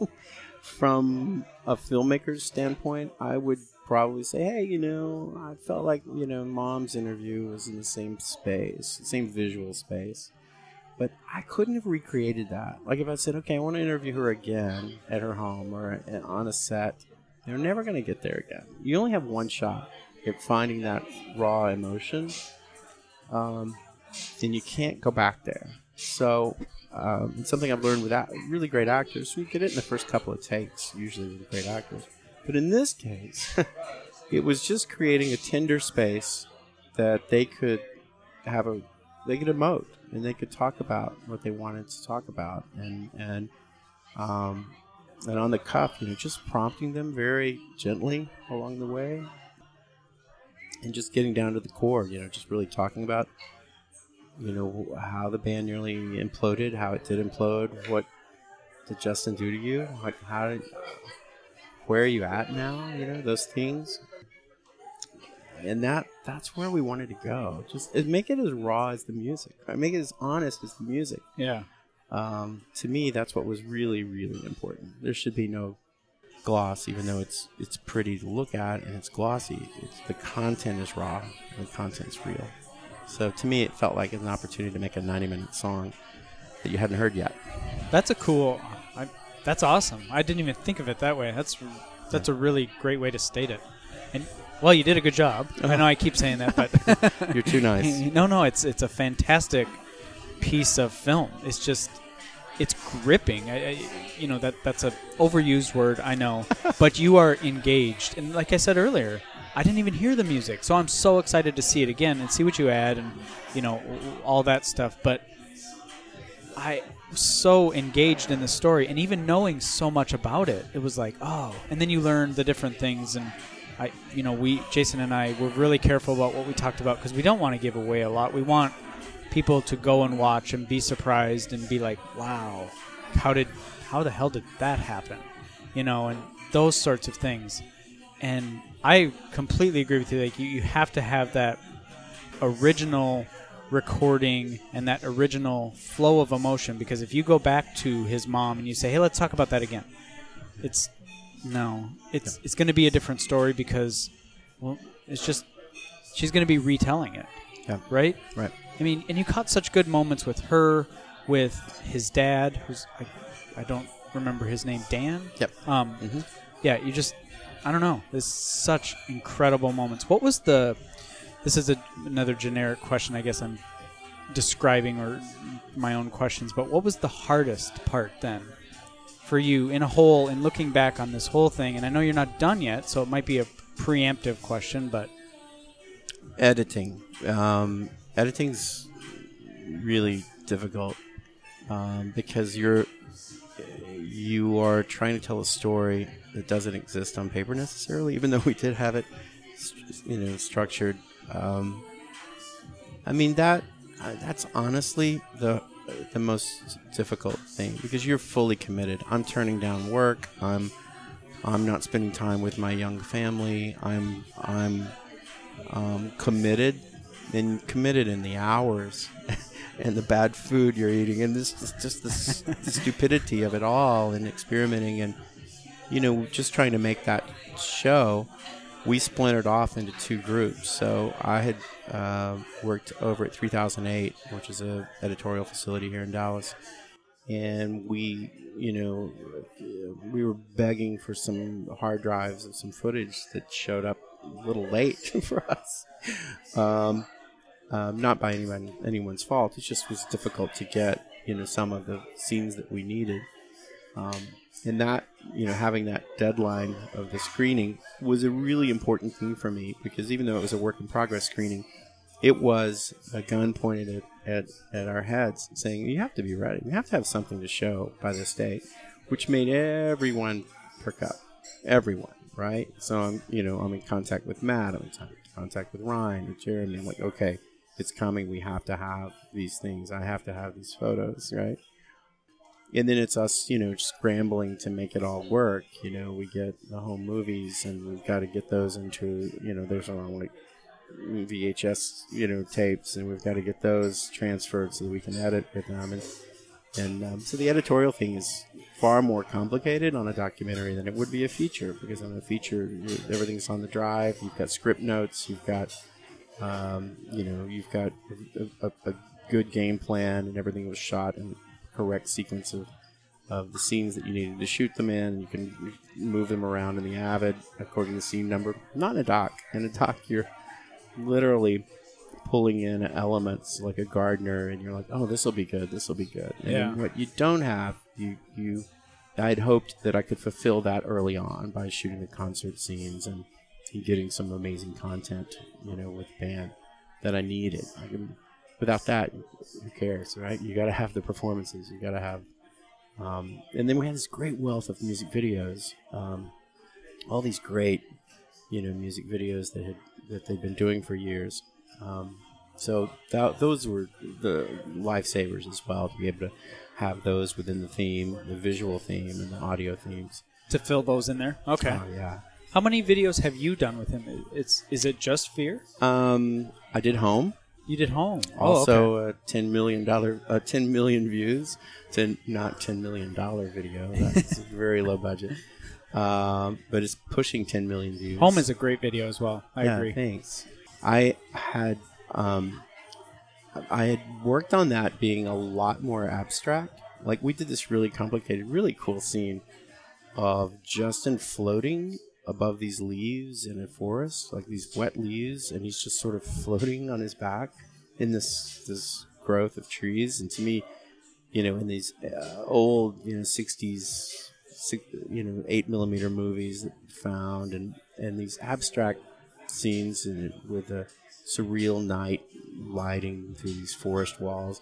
<laughs> from a filmmaker's standpoint, I would probably say, hey, you know, I felt like you know, mom's interview was in the same space, same visual space. But I couldn't have recreated that. Like if I said, okay, I want to interview her again at her home or uh, on a set, they're never going to get there again. You only have one shot at finding that raw emotion um, then you can't go back there. So um, something I've learned with really great actors. We get it in the first couple of takes, usually with great actors. But in this case, <laughs> it was just creating a tender space that they could have a they could emote and they could talk about what they wanted to talk about and and um, and on the cuff, you know, just prompting them very gently along the way and just getting down to the core, you know, just really talking about, you know, how the band nearly imploded, how it did implode, what did Justin do to you, like how did, where are you at now, you know, those things, and that that's where we wanted to go. Just make it as raw as the music, right? make it as honest as the music. Yeah. Um, to me, that's what was really, really important. There should be no gloss, even though it's it's pretty to look at and it's glossy. It's, the content is raw and the content's real. So to me, it felt like an opportunity to make a 90-minute song that you hadn't heard yet. That's a cool. I, that's awesome. I didn't even think of it that way. That's that's a really great way to state it. And well, you did a good job. I know I keep saying that, but <laughs> You're too nice. <laughs> no, no, it's it's a fantastic piece of film. It's just it's gripping. I, I, you know that that's a overused word, I know, <laughs> but you are engaged. And like I said earlier, I didn't even hear the music, so I'm so excited to see it again and see what you add and you know all that stuff. But I was so engaged in the story, and even knowing so much about it, it was like, oh. And then you learn the different things, and I, you know, we, Jason and I, were really careful about what we talked about because we don't want to give away a lot. We want people to go and watch and be surprised and be like, wow, how did, how the hell did that happen? You know, and those sorts of things. And I completely agree with you. Like, you, you have to have that original recording and that original flow of emotion because if you go back to his mom and you say hey let's talk about that again it's no it's it's going to be a different story because well it's just she's going to be retelling it Yeah. right Right. i mean and you caught such good moments with her with his dad who's i, I don't remember his name dan Yep. um Mhm. yeah you just i don't know. There's such incredible moments. What was the this is a, another generic question i guess i'm describing or my own questions but what was the hardest part then for you in a whole in looking back on this whole thing? And i know you're not done yet so it might be a preemptive question but. Editing. Um, editing's really difficult um, because you're you are trying to tell a story that doesn't exist on paper necessarily, even though we did have it, you know, structured. Um, I mean that uh, that's honestly the the most difficult thing because you're fully committed. I'm turning down work. I'm I'm not spending time with my young family. I'm I'm um, committed and committed in the hours <laughs> and the bad food you're eating. And this, just the, stupidity of it all and experimenting and you know just trying to make that show. We splintered off into two groups. So i had uh, worked over at 3008 which is a editorial facility here in dallas. And we you know we were begging for some hard drives of some footage that showed up a little late <laughs> for us. Um, um, not by anyone anyone's fault. It just was difficult to get you know some of the scenes that we needed. Um, and that you know having that deadline of the screening was a really important thing for me because even though it was a work in progress screening it was a gun pointed at, at, at our heads saying you have to be ready. You have to have something to show by this date which made everyone perk up. Everyone right? So i'm you know i'm in contact with matt i'm in contact with ryan with jeremy. I'm like okay it's coming we have to have these things i have to have these photos right and then it's us, you know, scrambling to make it all work. You know, we get the home movies, and we've got to get those into, you know, there's around like VHS, you know, tapes, and we've got to get those transferred so that we can edit with them. And and um, so the editorial thing is far more complicated on a documentary than it would be a feature because on a feature everything's on the drive. You've got script notes. You've got um, you know you've got a, a, a good game plan and everything was shot in the correct sequence of, of the scenes that you needed to shoot them in. You can move them around in the Avid according to scene number. Not in a doc. In a doc, you're literally pulling in elements like a gardener, and you're like, "Oh, this will be good. This will be good." And Yeah. what you don't have, you you. I'd hoped that I could fulfill that early on by shooting the concert scenes and, and getting some amazing content, you know, with band that I needed. I can, without that, who cares, right? You got to have the performances. You got to have, um, and then we had this great wealth of music videos. Um, all these great, you know, music videos that had that they'd been doing for years. Um, so that, those were the lifesavers as well to be able to have those within the theme, the visual theme, and the audio themes. to fill those in there okay Oh yeah. How many videos have you done with him it's is it just fear Um, I did home. you did home Also, oh, okay. uh, ten million dollar, uh, ten million views. To not ten million dollar video. <laughs> That's a very low budget. Um, but it's pushing ten million views. home is a great video as well i yeah, agree Thanks. I had um, I had worked on that being a lot more abstract. Like we did this really complicated, really cool scene of Justin floating above these leaves in a forest, like these wet leaves, and he's just sort of floating on his back in this this growth of trees. And to me, you know, in these uh, old, you know, '60s, six, you know, eight millimeter movies found, and and these abstract scenes in, with the surreal night lighting through these forest walls.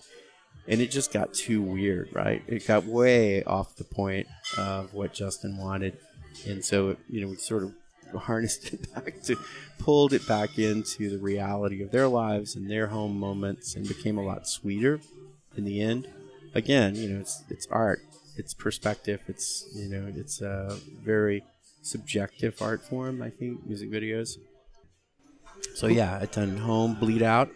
And it just got too weird, right? It got way off the point of what Justin wanted. And so, you know, we sort of harnessed it <laughs> back to, pulled it back into the reality of their lives and their home moments and became a lot sweeter in the end. Again, you know, it's, it's art, it's perspective, it's, you know, it's a very subjective art form, I think, music videos. So yeah, I've done home, bleed out.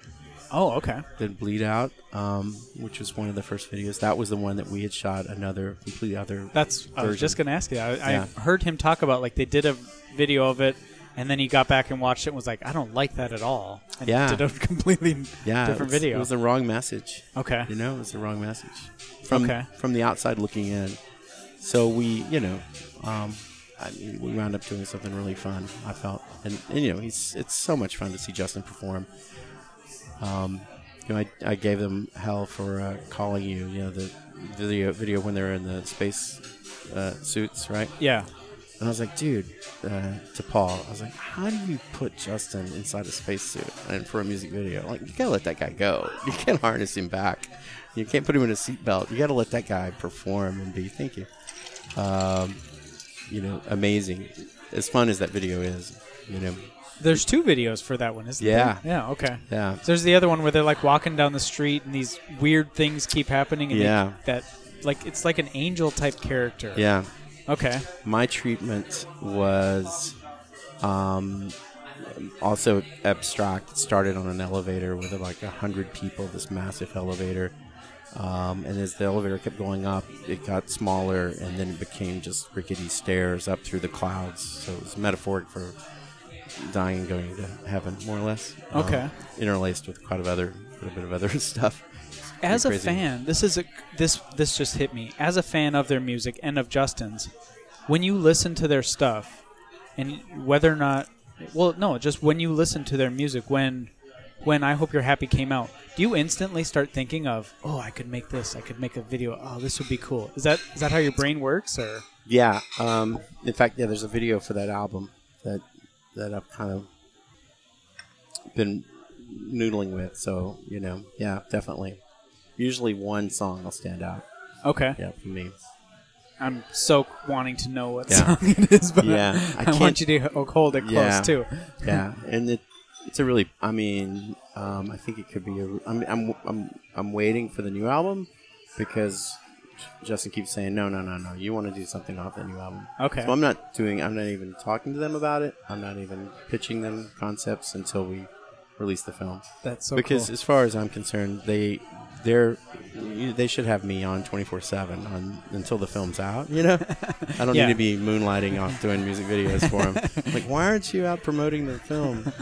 Oh, okay. Then Bleed Out, um, which was one of the first videos. That was the one that we had shot another completely other. That's. I was just gonna ask you. I, Yeah. I heard him talk about like they did a video of it, and then he got back and watched it and was like, I don't like that at all. And Yeah. did a <laughs> completely yeah, different it was, video. It was the wrong message. okay. You know, it was the wrong message from Okay. from the outside looking in. So we, you know, um, I mean, we wound up doing something really fun. I felt, and, and you know, he's it's so much fun to see Justin perform. Um, you know, I, I gave them hell for uh, calling you. You know, the video video when they're in the space uh, suits, right? Yeah. And I was like, dude, uh, to Paul, I was like, how do you put Justin inside a spacesuit and for a music video? Like, you gotta let that guy go. <laughs> You can't harness him back. You can't put him in a seatbelt. You gotta let that guy perform and be. Thank you. Um, you know, amazing. As fun as that video is, you know, There's two videos for that one, isn't it? Yeah. there? Yeah. Okay. yeah, So there's the other one where they're like walking down the street and these weird things keep happening. And they- Yeah. that like it's like an angel type character. yeah. Okay. my treatment was um, also abstract. It started on an elevator with like a hundred people, this massive elevator. Um, and as the elevator kept going up, it got smaller, and then it became just rickety stairs up through the clouds. So it was metaphoric for dying and going to heaven, more or less. Um, Okay. interlaced with quite a other, a bit of other <laughs> stuff. As a crazy. fan, this is a this this just hit me. As a fan of their music and of Justin's, when you listen to their stuff, and whether or not, well, no, just when you listen to their music, when when I Hope You're Happy came out, do you instantly start thinking of, oh, I could make this, I could make a video, oh, this would be cool. Is that is that how your brain works, or Yeah. Um, in fact, yeah, there's a video for that album that that I've kind of been noodling with. So you know, yeah, definitely. Usually, one song will stand out. okay? Yeah, for me. I'm so wanting to know what Yeah. song <laughs> it is, but Yeah, I, I can't- want you to ho- hold it close Yeah. too. Yeah, <laughs> and it, it's a really. I mean, um, I think it could be a. I'm, I'm I'm I'm waiting for the new album because Justin keeps saying no, no, no, no. You want to do something off the new album. Okay. So I'm not doing. I'm not even talking to them about it. I'm not even pitching them concepts until we release the film. That's so because cool. as far as I'm concerned, they they're they should have me on 24 seven on until the film's out. You know, <laughs> I don't Yeah. need to be moonlighting off doing music videos for them. <laughs> like, why aren't you out promoting the film?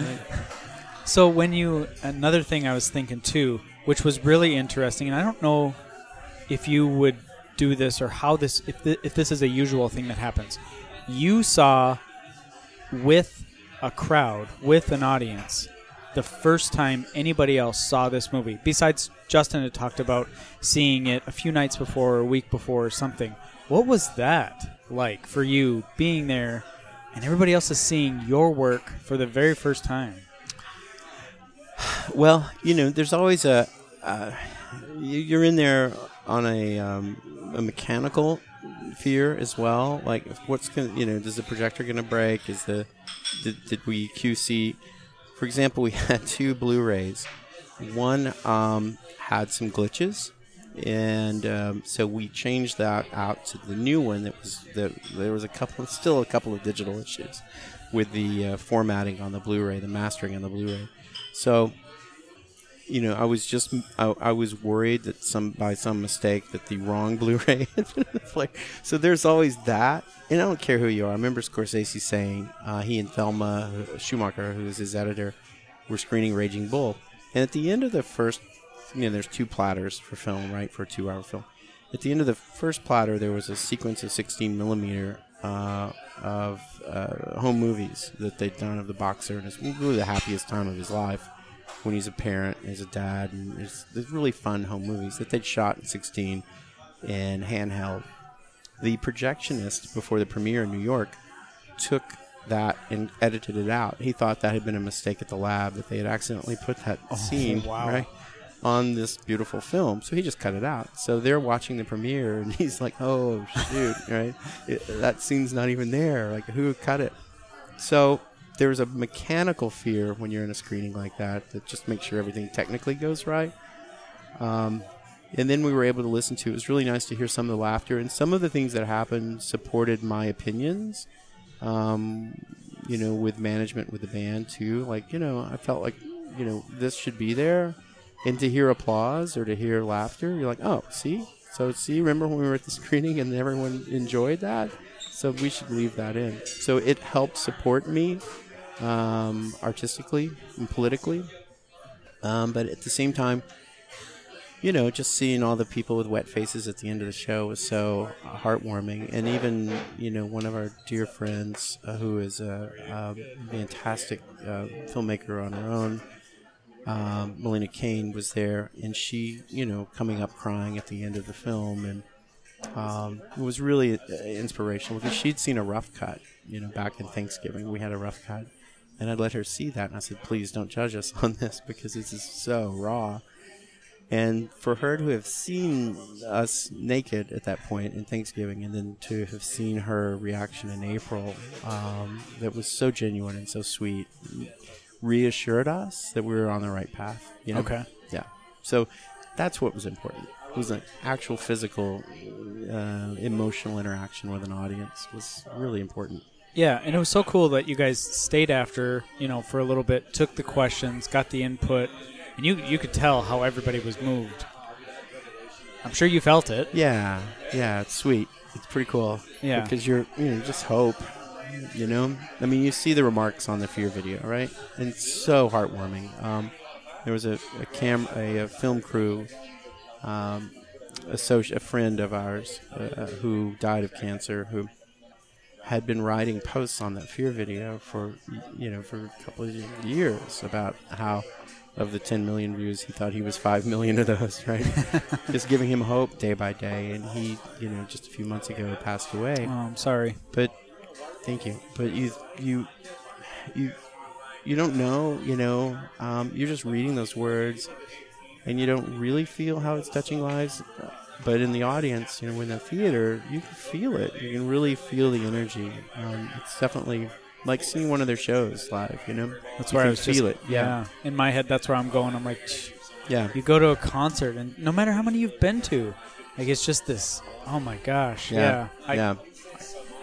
So when you another thing I was thinking too, which was really interesting, and I don't know if you would do this or how this if thi- if this is a usual thing that happens. You saw with a crowd, with an audience, the first time anybody else saw this movie. Besides Justin had talked about seeing it a few nights before or a week before or something. What was that like for you being there and everybody else is seeing your work for the very first time? well, you know, there's always a. Uh, you're in there on a um, a mechanical fear as well. Like, what's going to you know, does the projector going to break? Is the did, did we QC? For example, we <laughs> had two Blu-rays. One um, had some glitches, and um, so we changed that out to the new one. That was that there was a couple, still a couple of digital issues with the uh, formatting on the Blu-ray, the mastering on the Blu-ray. So, you know, I was just I, I was worried that some by some mistake that the wrong <laughs> Blu-ray had been in the player. So there's always that, and I don't care who you are. I remember Scorsese saying uh, he and Thelma Schoonmaker, who was his editor, were screening Raging Bull, and at the end of the first, you know, there's two platters for film, right, for a two-hour film. At the end of the first platter, there was a sequence of 16 millimeter uh, of uh, home movies that they'd done of the boxer, and it's really the happiest time of his life when he's a parent, he's a dad, and there's, there's really fun home movies that they'd shot in 16 and handheld. The projectionist before the premiere in New York took that and edited it out. He thought that had been a mistake at the lab that they had accidentally put that oh, scene wow. right on this beautiful film. So he just cut it out. So they're watching the premiere and <laughs> he's like, "Oh shoot!" right? It, that scene's not even there. Like who cut it? So there's a mechanical fear when you're in a screening like that that just make sure everything technically goes right. Um, and then we were able to listen to. It was really nice to hear some of the laughter and some of the things that happened supported my opinions. Um, you know, with management with the band too. Like you know, I felt like you know this should be there. and to hear applause or to hear laughter, you're like, oh, see, so see, remember when we were at the <laughs> screening and everyone enjoyed that? So we should leave that in. So it helped support me um, artistically and politically, um, but at the same time, you know, just seeing all the people with wet faces at the end of the show was so heartwarming. And even, you know, one of our dear friends uh, who is a, a fantastic uh, filmmaker on her own, um, Melina Kane, was there, and she, you know, coming up crying at the end of the film, and um, it was really uh, inspirational because she'd seen a rough cut, you know, back in Thanksgiving. We had a rough cut, and I let her see that, and I said, "Please don't judge us <laughs> on this because this is so raw." And for her to have seen us naked at that point in Thanksgiving, and then to have seen her reaction in April, um, that was so genuine and so sweet, reassured us that we were on the right path. You know? Okay. Yeah. So that's what was important. It was an actual physical, uh, emotional interaction with an audience was really important. Yeah, and it was so cool that you guys stayed after, you know, for a little bit, took the questions, got the input, and you you could tell how everybody was moved. I'm sure you felt it. Yeah, yeah, it's sweet. It's pretty cool. Yeah. because you're you know just hope. You know, I mean, you see the remarks on the Fear video, right? And it's so heartwarming. Um, there was a, a cam a, a film crew, um, associ- a friend of ours uh, uh, who died of cancer, who had been writing posts on that Fear video for you know for a couple of years about how of the 10 million views he thought he was 5 million of those <laughs> right? <laughs> Just giving him hope day by day and he you know just a few months ago passed away. Oh, I'm sorry. but thank you. But you you you you don't know you know um, you're just reading those words and you don't really feel how it's touching lives but in the audience you know in the theater you can feel it you can really feel the energy um, it's definitely like seeing one of their shows live you know That's You where I was feel just, it yeah In my head, that's where I'm going. I'm like, "Tch." yeah you go to a concert, and no matter how many you've been to, like it's just this. Oh my gosh. Yeah. yeah I, yeah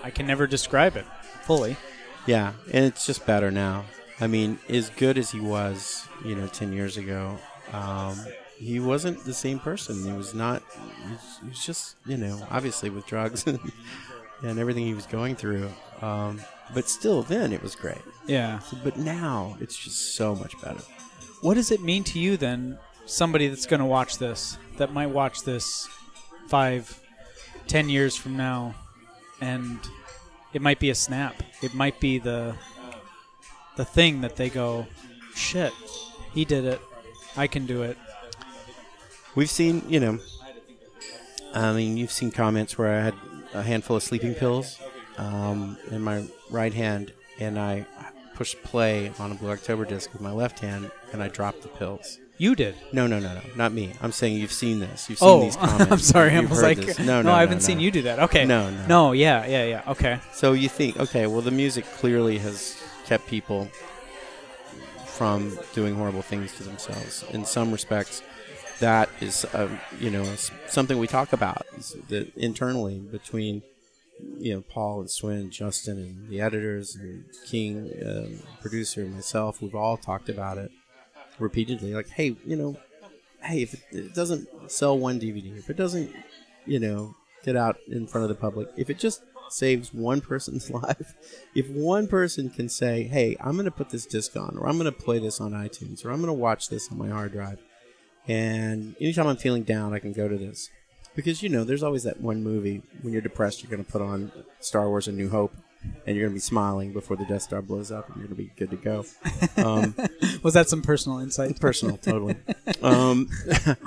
I can never describe it fully. Yeah, and it's just better now. I mean, as good as he was, you know, ten years ago, um, he wasn't the same person. He was not. He was, he was just, you know, obviously with drugs <laughs> and, and everything he was going through. Um, but still, then it was great. Yeah. So, but now it's just so much better. What does it mean to you then, somebody that's going to watch this, that might watch this five, ten years from now, and it might be a snap. It might be the the thing that they go, shit, he did it. I can do it. We've seen, you know, I mean, you've seen comments where I had a handful of sleeping pills um, in my right hand, and I pushed play on a Blue October disc with my left hand, and I dropped the pills. You did. No, no, no, no, not me. I'm saying you've seen this. You've seen Oh, these <laughs> comments. I'm sorry. I was like, this. no, no, no, I haven't no, seen you do that. Okay. No, no. No, yeah, yeah, yeah. Okay. So you think, okay, well, the music clearly has kept people from doing horrible things to themselves. In some respects, that is, um, you know, something we talk about internally between, you know, Paul and Swin, Justin, and the editors, and King, um, producer, and myself. We've all talked about it repeatedly. Like, hey, you know, hey, if it, it doesn't sell one DVD, if it doesn't, you know, get out in front of the public, if it just saves one person's <laughs> life, if one person can say, hey, I'm going to put this disc on, or I'm going to play this on iTunes, or I'm going to watch this on my hard drive, and anytime I'm feeling down, I can go to this. Because, you know, there's always that one movie when you're depressed, you're going to put on Star Wars A New Hope, and you're going to be smiling before the Death Star blows up, and you're going to be good to go. Um, <laughs> Was that some personal insight? <laughs> personal, totally. um,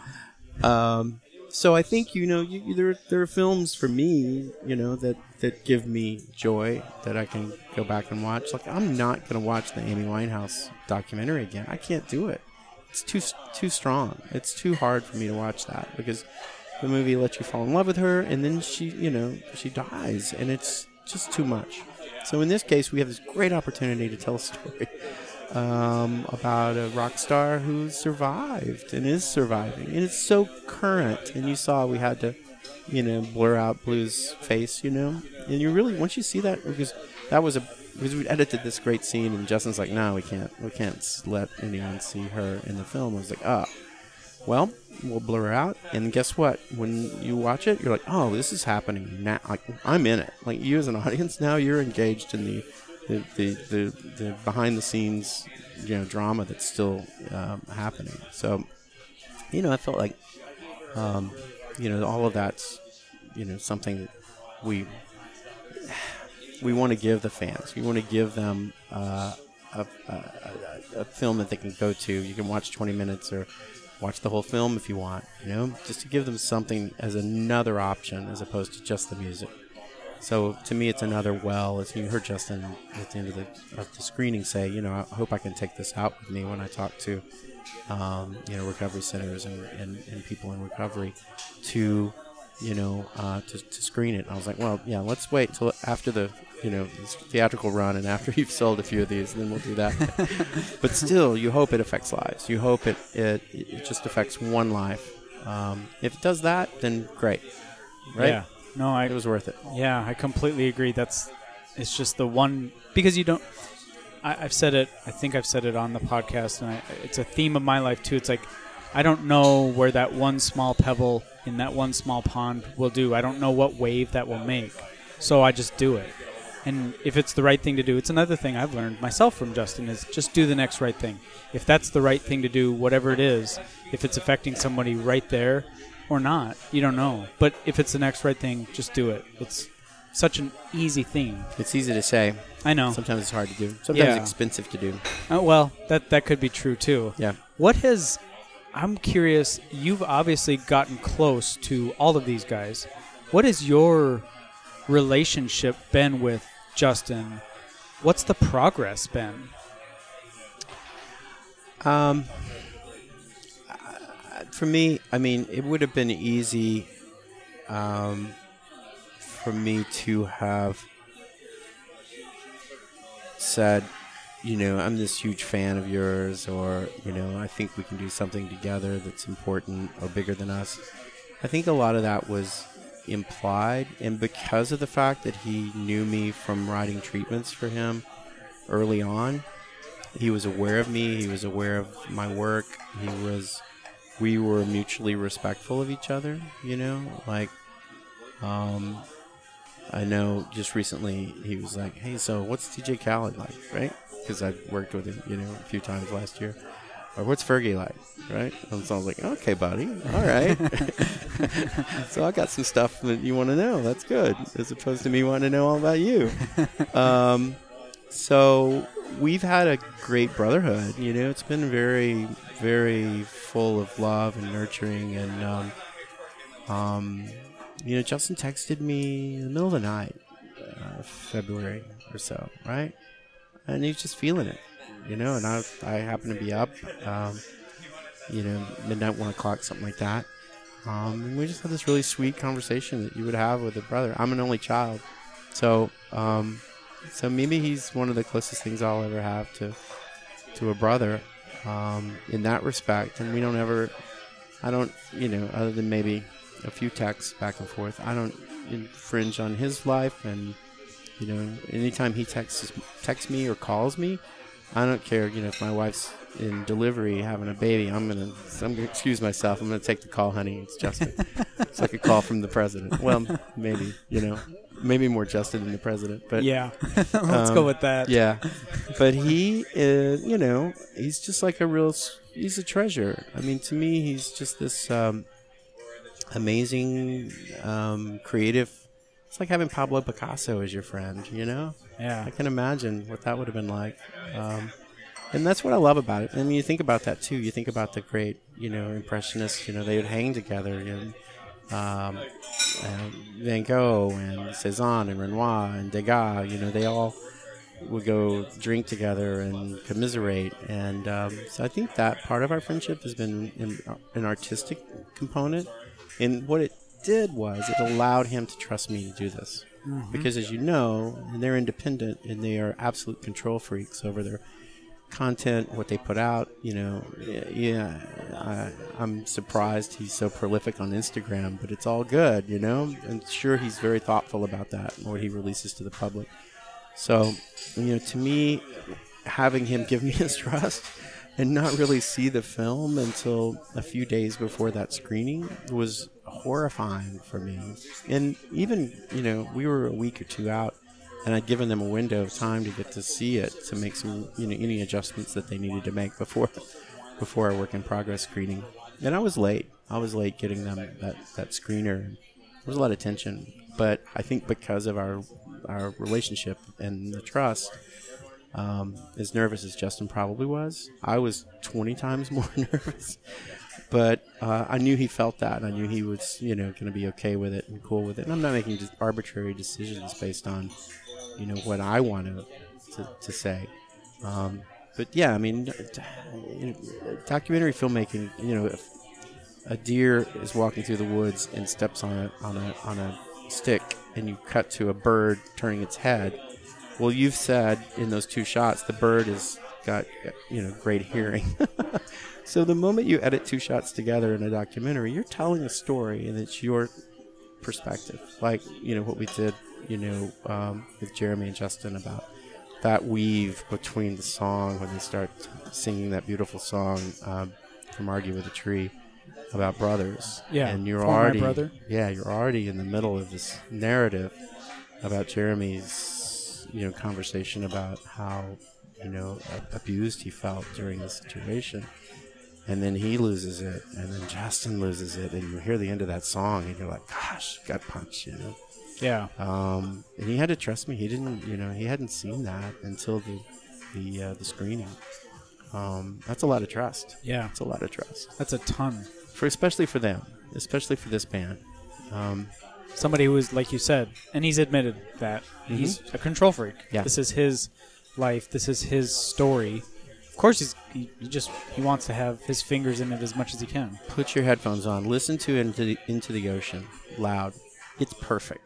<laughs> um, so I think you know you, there there are films for me you know that that give me joy that I can go back and watch. Like I'm not going to watch the Amy Winehouse documentary again. I can't do it. It's too too strong. It's too hard for me to watch that because the movie lets you fall in love with her and then she you know she dies and it's just too much. So in this case, we have this great opportunity to tell a <laughs> story um, about a rock star who survived and is surviving, and it's so current. And you saw we had to, you know, blur out Blue's face, you know, and you really once you see that because that was a because we edited this great scene, and Justin's like, no, we can't, we can't let anyone see her in the film. I was like, oh. well, we'll blur her out. And guess what? When you watch it, you're like, oh, this is happening now. Like I'm in it. Like you as an <laughs> audience now, you're engaged in the the the, the, the behind the scenes, you know, drama that's still um, happening. So, you know, I felt like, um, you know, all of that's, you know, something that we we want to give the fans. We want to give them uh, a, a, a, film that they can go to. You can watch 20 minutes or watch the whole film if you want. You know, just to give them something as another option as opposed to just the music. So to me, it's another well. As you heard Justin at the end of the, of the screening say, you know, I hope I can take this out with me when I talk to, um, you know, recovery centers and, and, and people in recovery to you know, uh, to, to screen it. And I was like, well, yeah, let's wait till after the, you know, this theatrical run and after <laughs> you've sold a few of these, then we'll do that. <laughs> but still, you hope it affects lives. You hope it, it, it just affects one life. Um, if it does that, then great. Right? Yeah. No, I It was worth it. Yeah, I completely agree. That's it's just the one because you don't. I, I've said it. I think I've said it on the podcast, and I, it's a theme of my life too. It's like I don't know where that one small pebble in that one small pond will do. I don't know what wave that will make, so I just do it. And if it's the right thing to do, it's another thing I've learned myself from Justin is just do the next right thing. If that's the right thing to do, whatever it is, if it's affecting somebody right there or not, you don't know. But if it's the next right thing, just do it. It's such an easy thing. It's easy to say. I know. Sometimes it's hard to do. Sometimes Yeah. it's expensive to do. Uh, well, that that could be true too. Yeah. What has I'm curious, you've obviously gotten close to all of these guys. What has your relationship been with Justin? What's the progress been? Um, for me, I mean, it would have been easy um, for me to have said, you know, I'm this huge fan of yours, or, you know, I think we can do something together that's important or bigger than us. I think a lot of that was implied, and because of the fact that he knew me from writing treatments for him early on, he was aware of me. He was aware of my work. He was. We were mutually respectful of each other. You know, like, um, I know just recently he was like, "Hey, so what's DJ Khaled like?" Right? Because I've worked with him, you know, a few times last year. Or what's Fergie like? Right? And so I was like, "Okay, buddy. All right." <laughs> so I got some stuff that you want to know. That's good, as opposed to me wanting to know all about you. Um, so we've had a great brotherhood. You know, it's been very, very full of love and nurturing. And, um, um, you know, Justin texted me in the middle of the night, uh, February or so, right? And he's just feeling it, you know. And I, I happen to be up, um, you know, midnight, one o'clock, something like that. Um, we just had this really sweet conversation that you would have with a brother. I'm an only child, so um, so maybe he's one of the closest things I'll ever have to to a brother um, in that respect. And we don't ever, I don't, you know, other than maybe a few texts back and forth, I don't infringe on his life. And you know, anytime he texts texts me or calls me, I don't care. You know, if my wife's in delivery having a baby, I'm gonna I'm gonna excuse myself. I'm gonna take the call, honey. It's Justin. it's like a call from the president. Well, maybe you know, maybe more Justin than the president, but Yeah, <laughs> let's Um, go with that. yeah, but he is, you know, he's just like a real, he's a treasure. I mean, to me, he's just this um, amazing, um, creative. It's like having Pablo Picasso as your friend, you know? Yeah. I can imagine what that would have been like. Um, and that's what I love about it. I mean, you think about that too. You think about the great, you know, impressionists. You know, they would hang together. You um, and Van Gogh and Cezanne and Renoir and Degas. You know, they all would go drink together and commiserate. And um, so I think that part of our friendship has been in, an artistic component. And what it did was it allowed him to trust me to do this. Mm-hmm. Because as you know, they're independent and they are absolute control freaks over their content, what they put out. You know, yeah, I, I'm surprised he's so prolific on Instagram, but it's all good. You know, and sure he's very thoughtful about that and what he releases to the public. So, you know, to me, having him give me <laughs> his trust and not really see the film until a few days before that screening was horrifying for me. And even, you know, we were a week or two out, and I'd given them a window of time to get to see it to make some, you know, any adjustments that they needed to make before <laughs> before our work in progress screening. And I was late. I was late getting them that, that screener. There was a lot of tension, but I think because of our our relationship and the trust, um, as nervous as Justin probably was, I was 20 times <laughs> more nervous. But uh, I knew he felt that, and I knew he was, you know, going to be okay with it and cool with it. And I'm not making just arbitrary decisions based on, you know, what I want to to, say. Um, but yeah, I mean, know, documentary filmmaking. You know, if a deer is walking through the woods and steps on a on a on a stick, and you cut to a bird turning its head. Well, you've said in those two shots the bird has got you know great hearing. <laughs> so the moment you edit two shots together in a documentary, you're telling a story, and it's your perspective. Like you know what we did, you know, um, with Jeremy and Justin about that weave between the song when they start singing that beautiful song um, from "Argue with a Tree" about brothers. Yeah, and you're already Brother. yeah, you're already in the middle of this narrative about Jeremy's, you know, conversation about how, you know, abused he felt during the situation. And then he loses it, and then Justin loses it, and you hear the end of that song, and you're like, "Gosh, gut punch," you know. Yeah. Um, and he had to trust me. He didn't, you know, he hadn't seen that until the the uh, the screening. Um, that's a lot of trust. Yeah. It's a lot of trust, That's a ton. for especially for them, especially for this band. Um, Somebody who is, like you said, and he's admitted that he's a control freak. Yeah. This is his life. This is his story. Of course, he's he, he just he wants to have his fingers in it as much as he can. put your headphones on, listen to into the, into the ocean loud. It's perfect.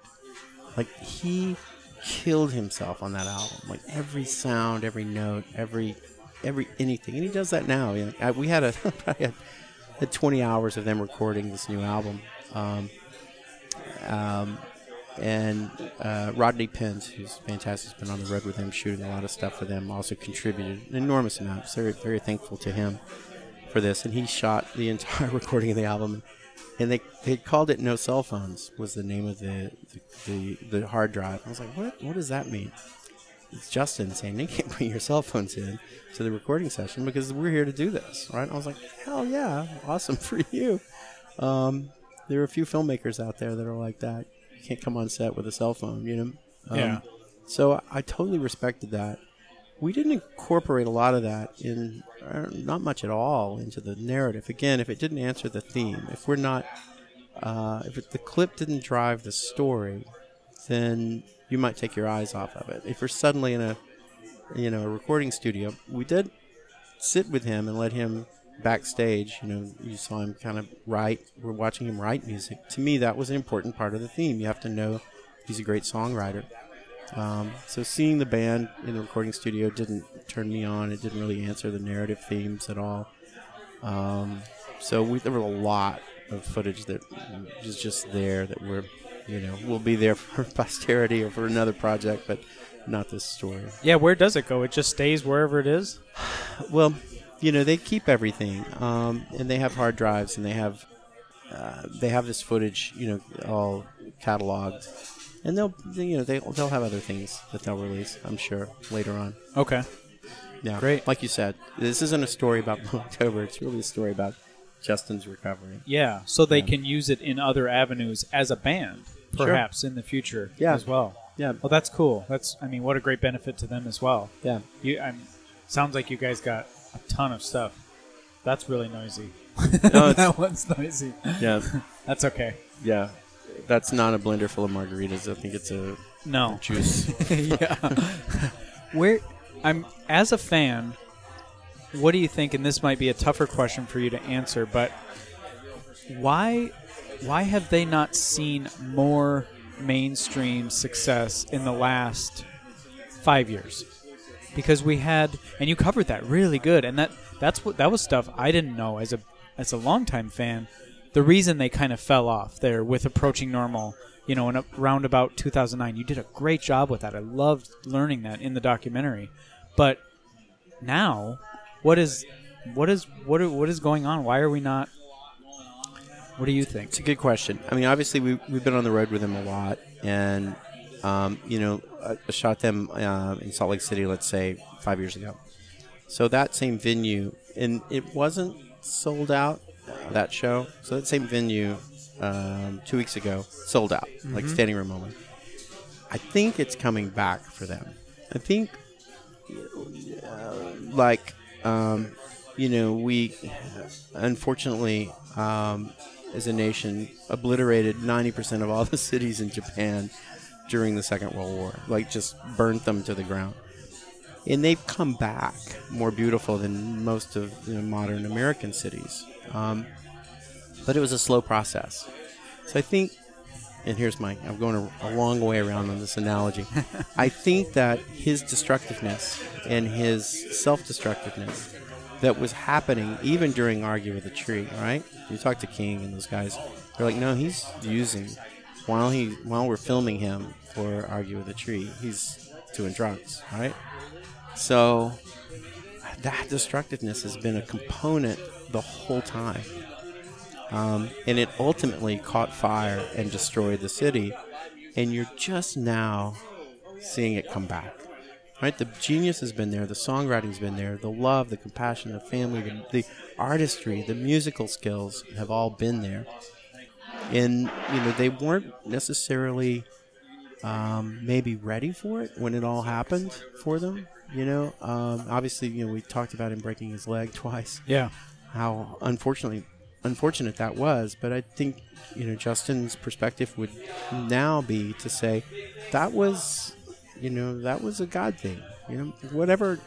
Like he killed himself on that album. Like every sound, every note, every every anything, and he does that now. I, we had a <laughs> had, had 20 hours of them recording this new album. Um, um, and uh, Rodney Pence, who's fantastic, has been on the road with them, shooting a lot of stuff for them. Also contributed an enormous amount. So very, very thankful to him for this. And he shot the entire <laughs> recording of the album. And they they called it "No Cell Phones" was the name of the the, the, the hard drive. I was like, what what does that mean? It's Justin saying you can't bring your cell phones in to the recording session because we're here to do this, right? I was like, hell yeah, awesome <laughs> for you. Um, there are a few filmmakers out there that are like that. Can't come on set with a cell phone, you know. Um, Yeah. So I totally respected that. We didn't incorporate a lot of that in, uh, not much at all, into the narrative. Again, if it didn't answer the theme, if we're not, uh, if it, the clip didn't drive the story, then you might take your eyes off of it. If you're suddenly in a, you know, a recording studio, we did sit with him and let him backstage. You know, you saw him kind of write. We're watching him write music. To me, that was an important part of the theme. You have to know he's a great songwriter. Um, so seeing the band in the recording studio didn't turn me on. It didn't really answer the narrative themes at all. Um, so we, there were a lot of footage that is just there that we're, you know, will be there <laughs> for posterity or for another project, but not this story. Yeah. Where does it go? It just stays wherever it is. Well, you know, they keep everything, um, and they have hard drives, and they have uh, they have this footage, you know, all cataloged, and they'll, they, you know, they they'll have other things that they'll release, I'm sure, later on. Okay. Yeah, Great. Like you said, this isn't a story about <laughs> October. It's really a story about Justin's recovery. Yeah. So they Yeah. can use it in other avenues as a band, Sure. perhaps in the future Yeah. as well. Yeah, Well, that's cool. That's I mean, what a great benefit to them as well. yeah. You, I'm, sounds like you guys got a ton of stuff. That's really noisy. <laughs> No, that one's noisy. Yeah, <laughs> That's okay. yeah. That's not a blender full of margaritas. I think it's a No. juice. <laughs> yeah. Where I'm as a fan, what do you think? And this might be a tougher question for you to answer, but why why have they not seen more mainstream success in the last five years? Because we had, and you covered that really good, and that that's what that was stuff I didn't know as a as a longtime fan. The reason they kind of fell off there with approaching normal, you know, in around about 2009, you did a great job with that. I loved learning that in the documentary, but now, what is what is what are, what is going on? Why are we not? What do you think? It's a good question. I mean, obviously, we, we've been on the road with them a lot. And, um, you know, I, I shot them uh, in Salt Lake City, let's say, five years ago. So that same venue, and it wasn't sold out, uh, that show. So that same venue um, two weeks ago sold out, like standing room only. I think it's coming back for them. I think, uh, like, um, you know, we unfortunately, um, as a nation, obliterated 90% of all the <laughs> cities in Japan during the Second World War. Like, just burnt them to the ground. And they've come back more beautiful than most of you know, modern American cities. Um, but it was a slow process. So I think, and here's my, I'm going a, a long way around on this analogy. <laughs> I think that his destructiveness and his self destructiveness that was happening even during Argue with a Tree, right? You talk to King and those guys, they're like, no, he's using, while he while we're filming him for Argue with a Tree, he's doing drugs, right? So that destructiveness has been a component the whole time. Um, and it ultimately caught fire and destroyed the city. And you're just now seeing it come back. Right? The genius has been there, the songwriting's been there, the love, the compassion, the family, the, the artistry, the musical skills have all been there. And, you know, they weren't necessarily um, maybe ready for it when it all happened for them. You know, um, obviously, you know, we talked about him breaking his leg <laughs> twice. Yeah, how unfortunately unfortunate that was. But i think you know justin's perspective would now be to say that was you know that was a god thing you know? Whatever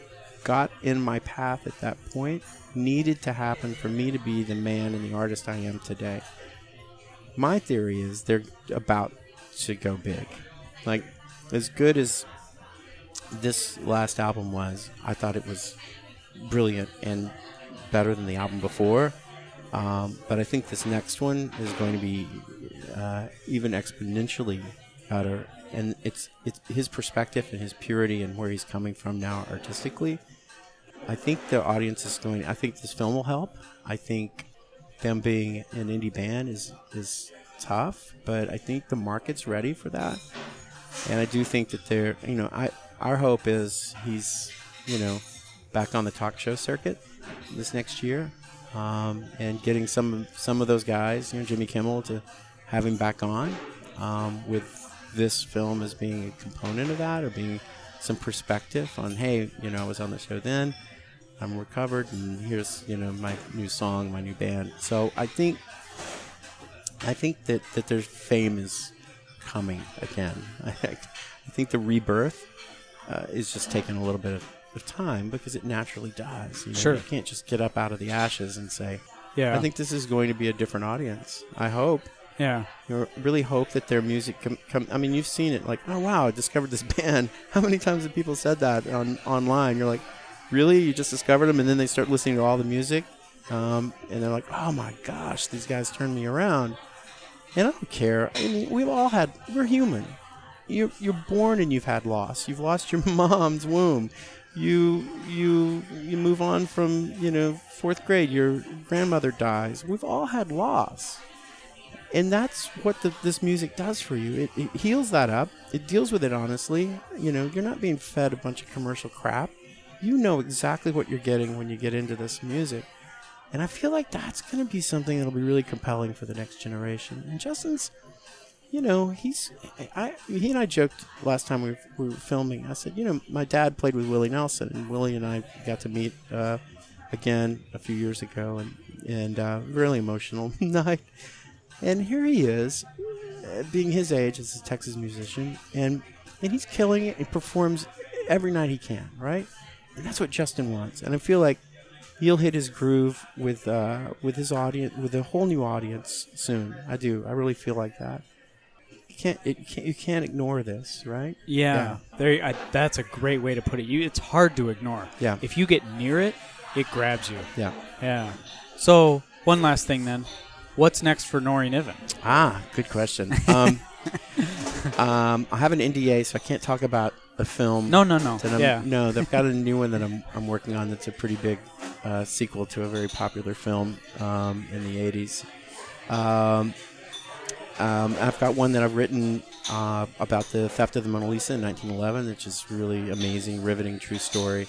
got in my path at that point needed to happen for me to be the man and the artist i am today my theory is they're about to go big like as good as this last album was i thought it was brilliant and better than the album before. Um, but I think this next one is going to be uh, even exponentially better. And it's it's his perspective and his purity and where he's coming from now artistically. I think the audience is going. I think this film will help. I think them being an indie band is is tough, but I think the market's ready for that. And I do think that they're. You know, I our hope is he's you know back on the talk show circuit this next year, um, and getting some some of those guys, you know, Jimmy Kimmel, to have him back on um, with this film as being a component of that, or being some perspective on, hey, you know, I was on the show then, I'm recovered, and here's you know my new song, my new band. So I think I think that that their fame is coming again. I, <laughs> I think the rebirth uh, is just taking a little bit of, of time because it naturally does. You know? Sure. You can't just get up out of the ashes and say, yeah. I think this is going to be a different audience. I hope. yeah. You really hope that their music come, come. I mean, you've seen it. Like, oh wow, I discovered this <laughs> band. How many times have people said that on online? You're like, really? You just discovered them, and then they start listening to all the music, um, and they're like, oh my gosh, these guys turned me around. And I don't care. I mean, we've all had. We're human. You're you're born and you've had loss. You've lost your <laughs> mom's womb. You you you move on from you know fourth grade. Your grandmother dies. We've all had loss and that's what the, this music does for you. It, it heals that up. It deals with it honestly. You know, you're not being fed a bunch of commercial crap. You know exactly what you're getting when you get into this music. And I feel like that's going to be something that'll be really compelling for the next generation. And Justin's, you know, he's, I, he and I joked last time we were, we were filming. I said, you know, my dad played with Willie Nelson, and Willie and I got to meet uh, again a few years ago, and and uh, really emotional <laughs> night. And here he is, uh, being his age as a Texas musician, and and he's killing it. He performs every night he can, right? And that's what Justin wants. And I feel like he'll hit his groove with uh, with his audience, with a whole new audience soon. I do. I really feel like that. You can't. It, you can't. You can't ignore this, right? Yeah, there. I, that's a great way to put it. You, it's hard to ignore. Yeah. If you get near it, it grabs you. Yeah. Yeah. So one last thing then, what's next for Nori Niven? Ah, good question. Um, <laughs> um, I have an NDA, so I can't talk about the film. No, no, no. that I'm, yeah. No, they've got a <laughs> new one that I'm, I'm working on that's a pretty big uh, sequel to a very popular film um, in the 80s. Um, um, I've got one that I've written uh, about the theft of the Mona Lisa in 1911, which is really amazing, riveting, true story.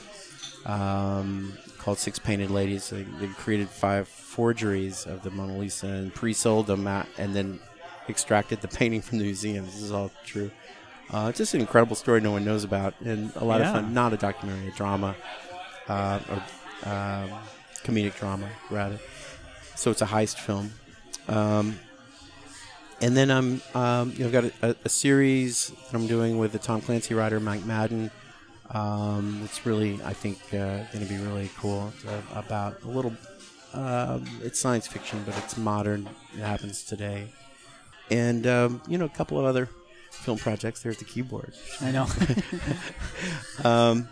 Um, called Six Painted Ladies. They, they created five forgeries of the Mona Lisa and pre-sold them, at, and then extracted the painting from the museum. This is all true. Uh, it's just an incredible story no one knows about, and a lot Yeah. of fun. Not a documentary, a drama, uh, or um, comedic drama rather. So it's a heist film. Um, and then I'm, um, you know, I've got a, a, a series that I'm doing with the Tom Clancy writer Mike Maden. Um, it's really, I think, uh, going to be really cool. It's uh, about a little, um, it's science fiction, but it's modern. It happens today. And um, you know, a couple of other film projects there at the keyboard. I know. <laughs> Um,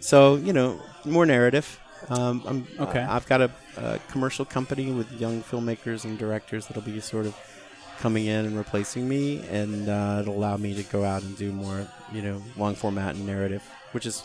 so you know, more narrative. Um, I'm, Okay. uh, I've got a, a commercial company with young filmmakers and directors that'll be sort of coming in and replacing me, and uh, it'll allow me to go out and do more, you know, long format and narrative, which is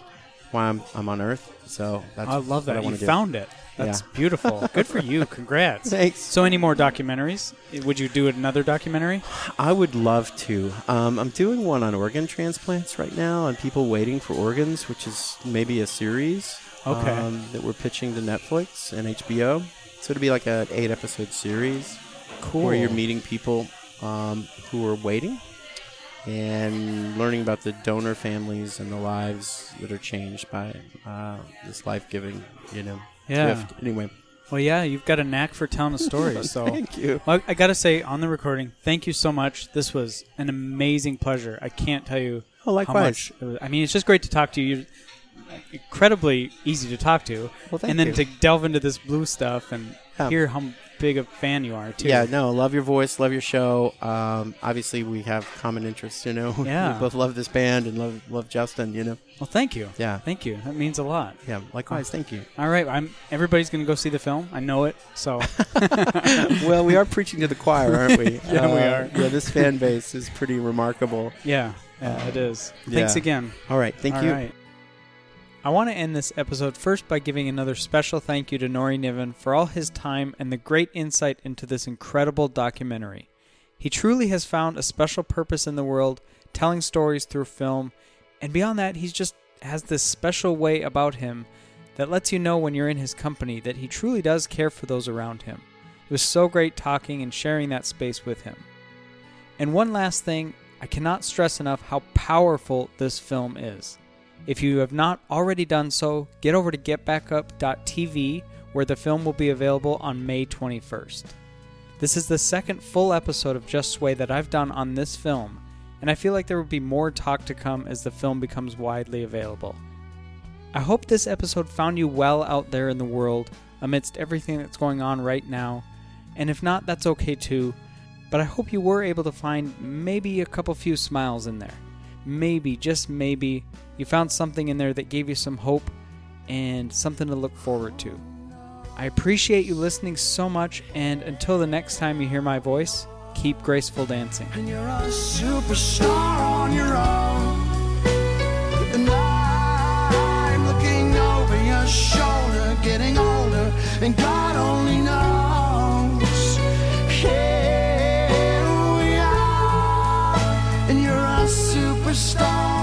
why I'm I'm on Earth. So that's I love what that. I you do. found it. That's Yeah. beautiful. Good for you. Congrats. <laughs> Thanks. So, any more documentaries? Would you do another documentary? I would love to. Um, I'm doing one on organ transplants right now and people waiting for organs, which is maybe a series Okay. um, that we're pitching to Netflix and HBO. So it'll be like an eight episode series Cool. where you're meeting people um, who are waiting and learning about the donor families and the lives that are changed by uh, this life giving, you know, Yeah. gift. Anyway, Well, yeah, you've got a knack for telling a story. <laughs> So, thank you. Well, I gotta say, on the recording, thank you so much. This was an amazing pleasure. I can't tell you Oh, how much. It was, I mean, it's just great to talk to you. You're incredibly easy to talk to, Well, thank and then you. to delve into this blue stuff and Yeah. hear how big a fan you are too. Yeah, no, love your voice, love your show. Um, obviously, we have common interests, you know. <laughs> Yeah. we both love this band and love love Justin, you know. Well, thank you. Yeah, Thank you. That means a lot. yeah. Likewise, thank you. All right, I'm. Everybody's gonna go see the film. I know it. So <laughs> <laughs> well, we are preaching to the choir, aren't we? Yeah, we Uh, are. Yeah, this fan base is pretty remarkable. yeah, yeah, it is. Thanks again. All right, thank All you. right. I want to end this episode first by giving another special thank you to Nori Niven for all his time and the great insight into this incredible documentary. He truly has found a special purpose in the world, telling stories through film, and beyond that, he just has this special way about him that lets you know when you're in his company that he truly does care for those around him. It was so great talking and sharing that space with him. And one last thing, I cannot stress enough how powerful this film is. If you have not already done so, get over to getbackup.tv where the film will be available on May 21st. This is the second full episode of Just Sway that I've done on this film, and I feel like there will be more talk to come as the film becomes widely available. I hope this episode found you well out there in the world amidst everything that's going on right now, and if not, that's okay too. But I hope you were able to find maybe a couple few smiles in there. Maybe, just maybe, you found something in there that gave you some hope and something to look forward to. I appreciate you listening so much, and until the next time you hear my voice, keep graceful dancing. shoulder, getting older, and God only knows. Here we are, and you're a superstar.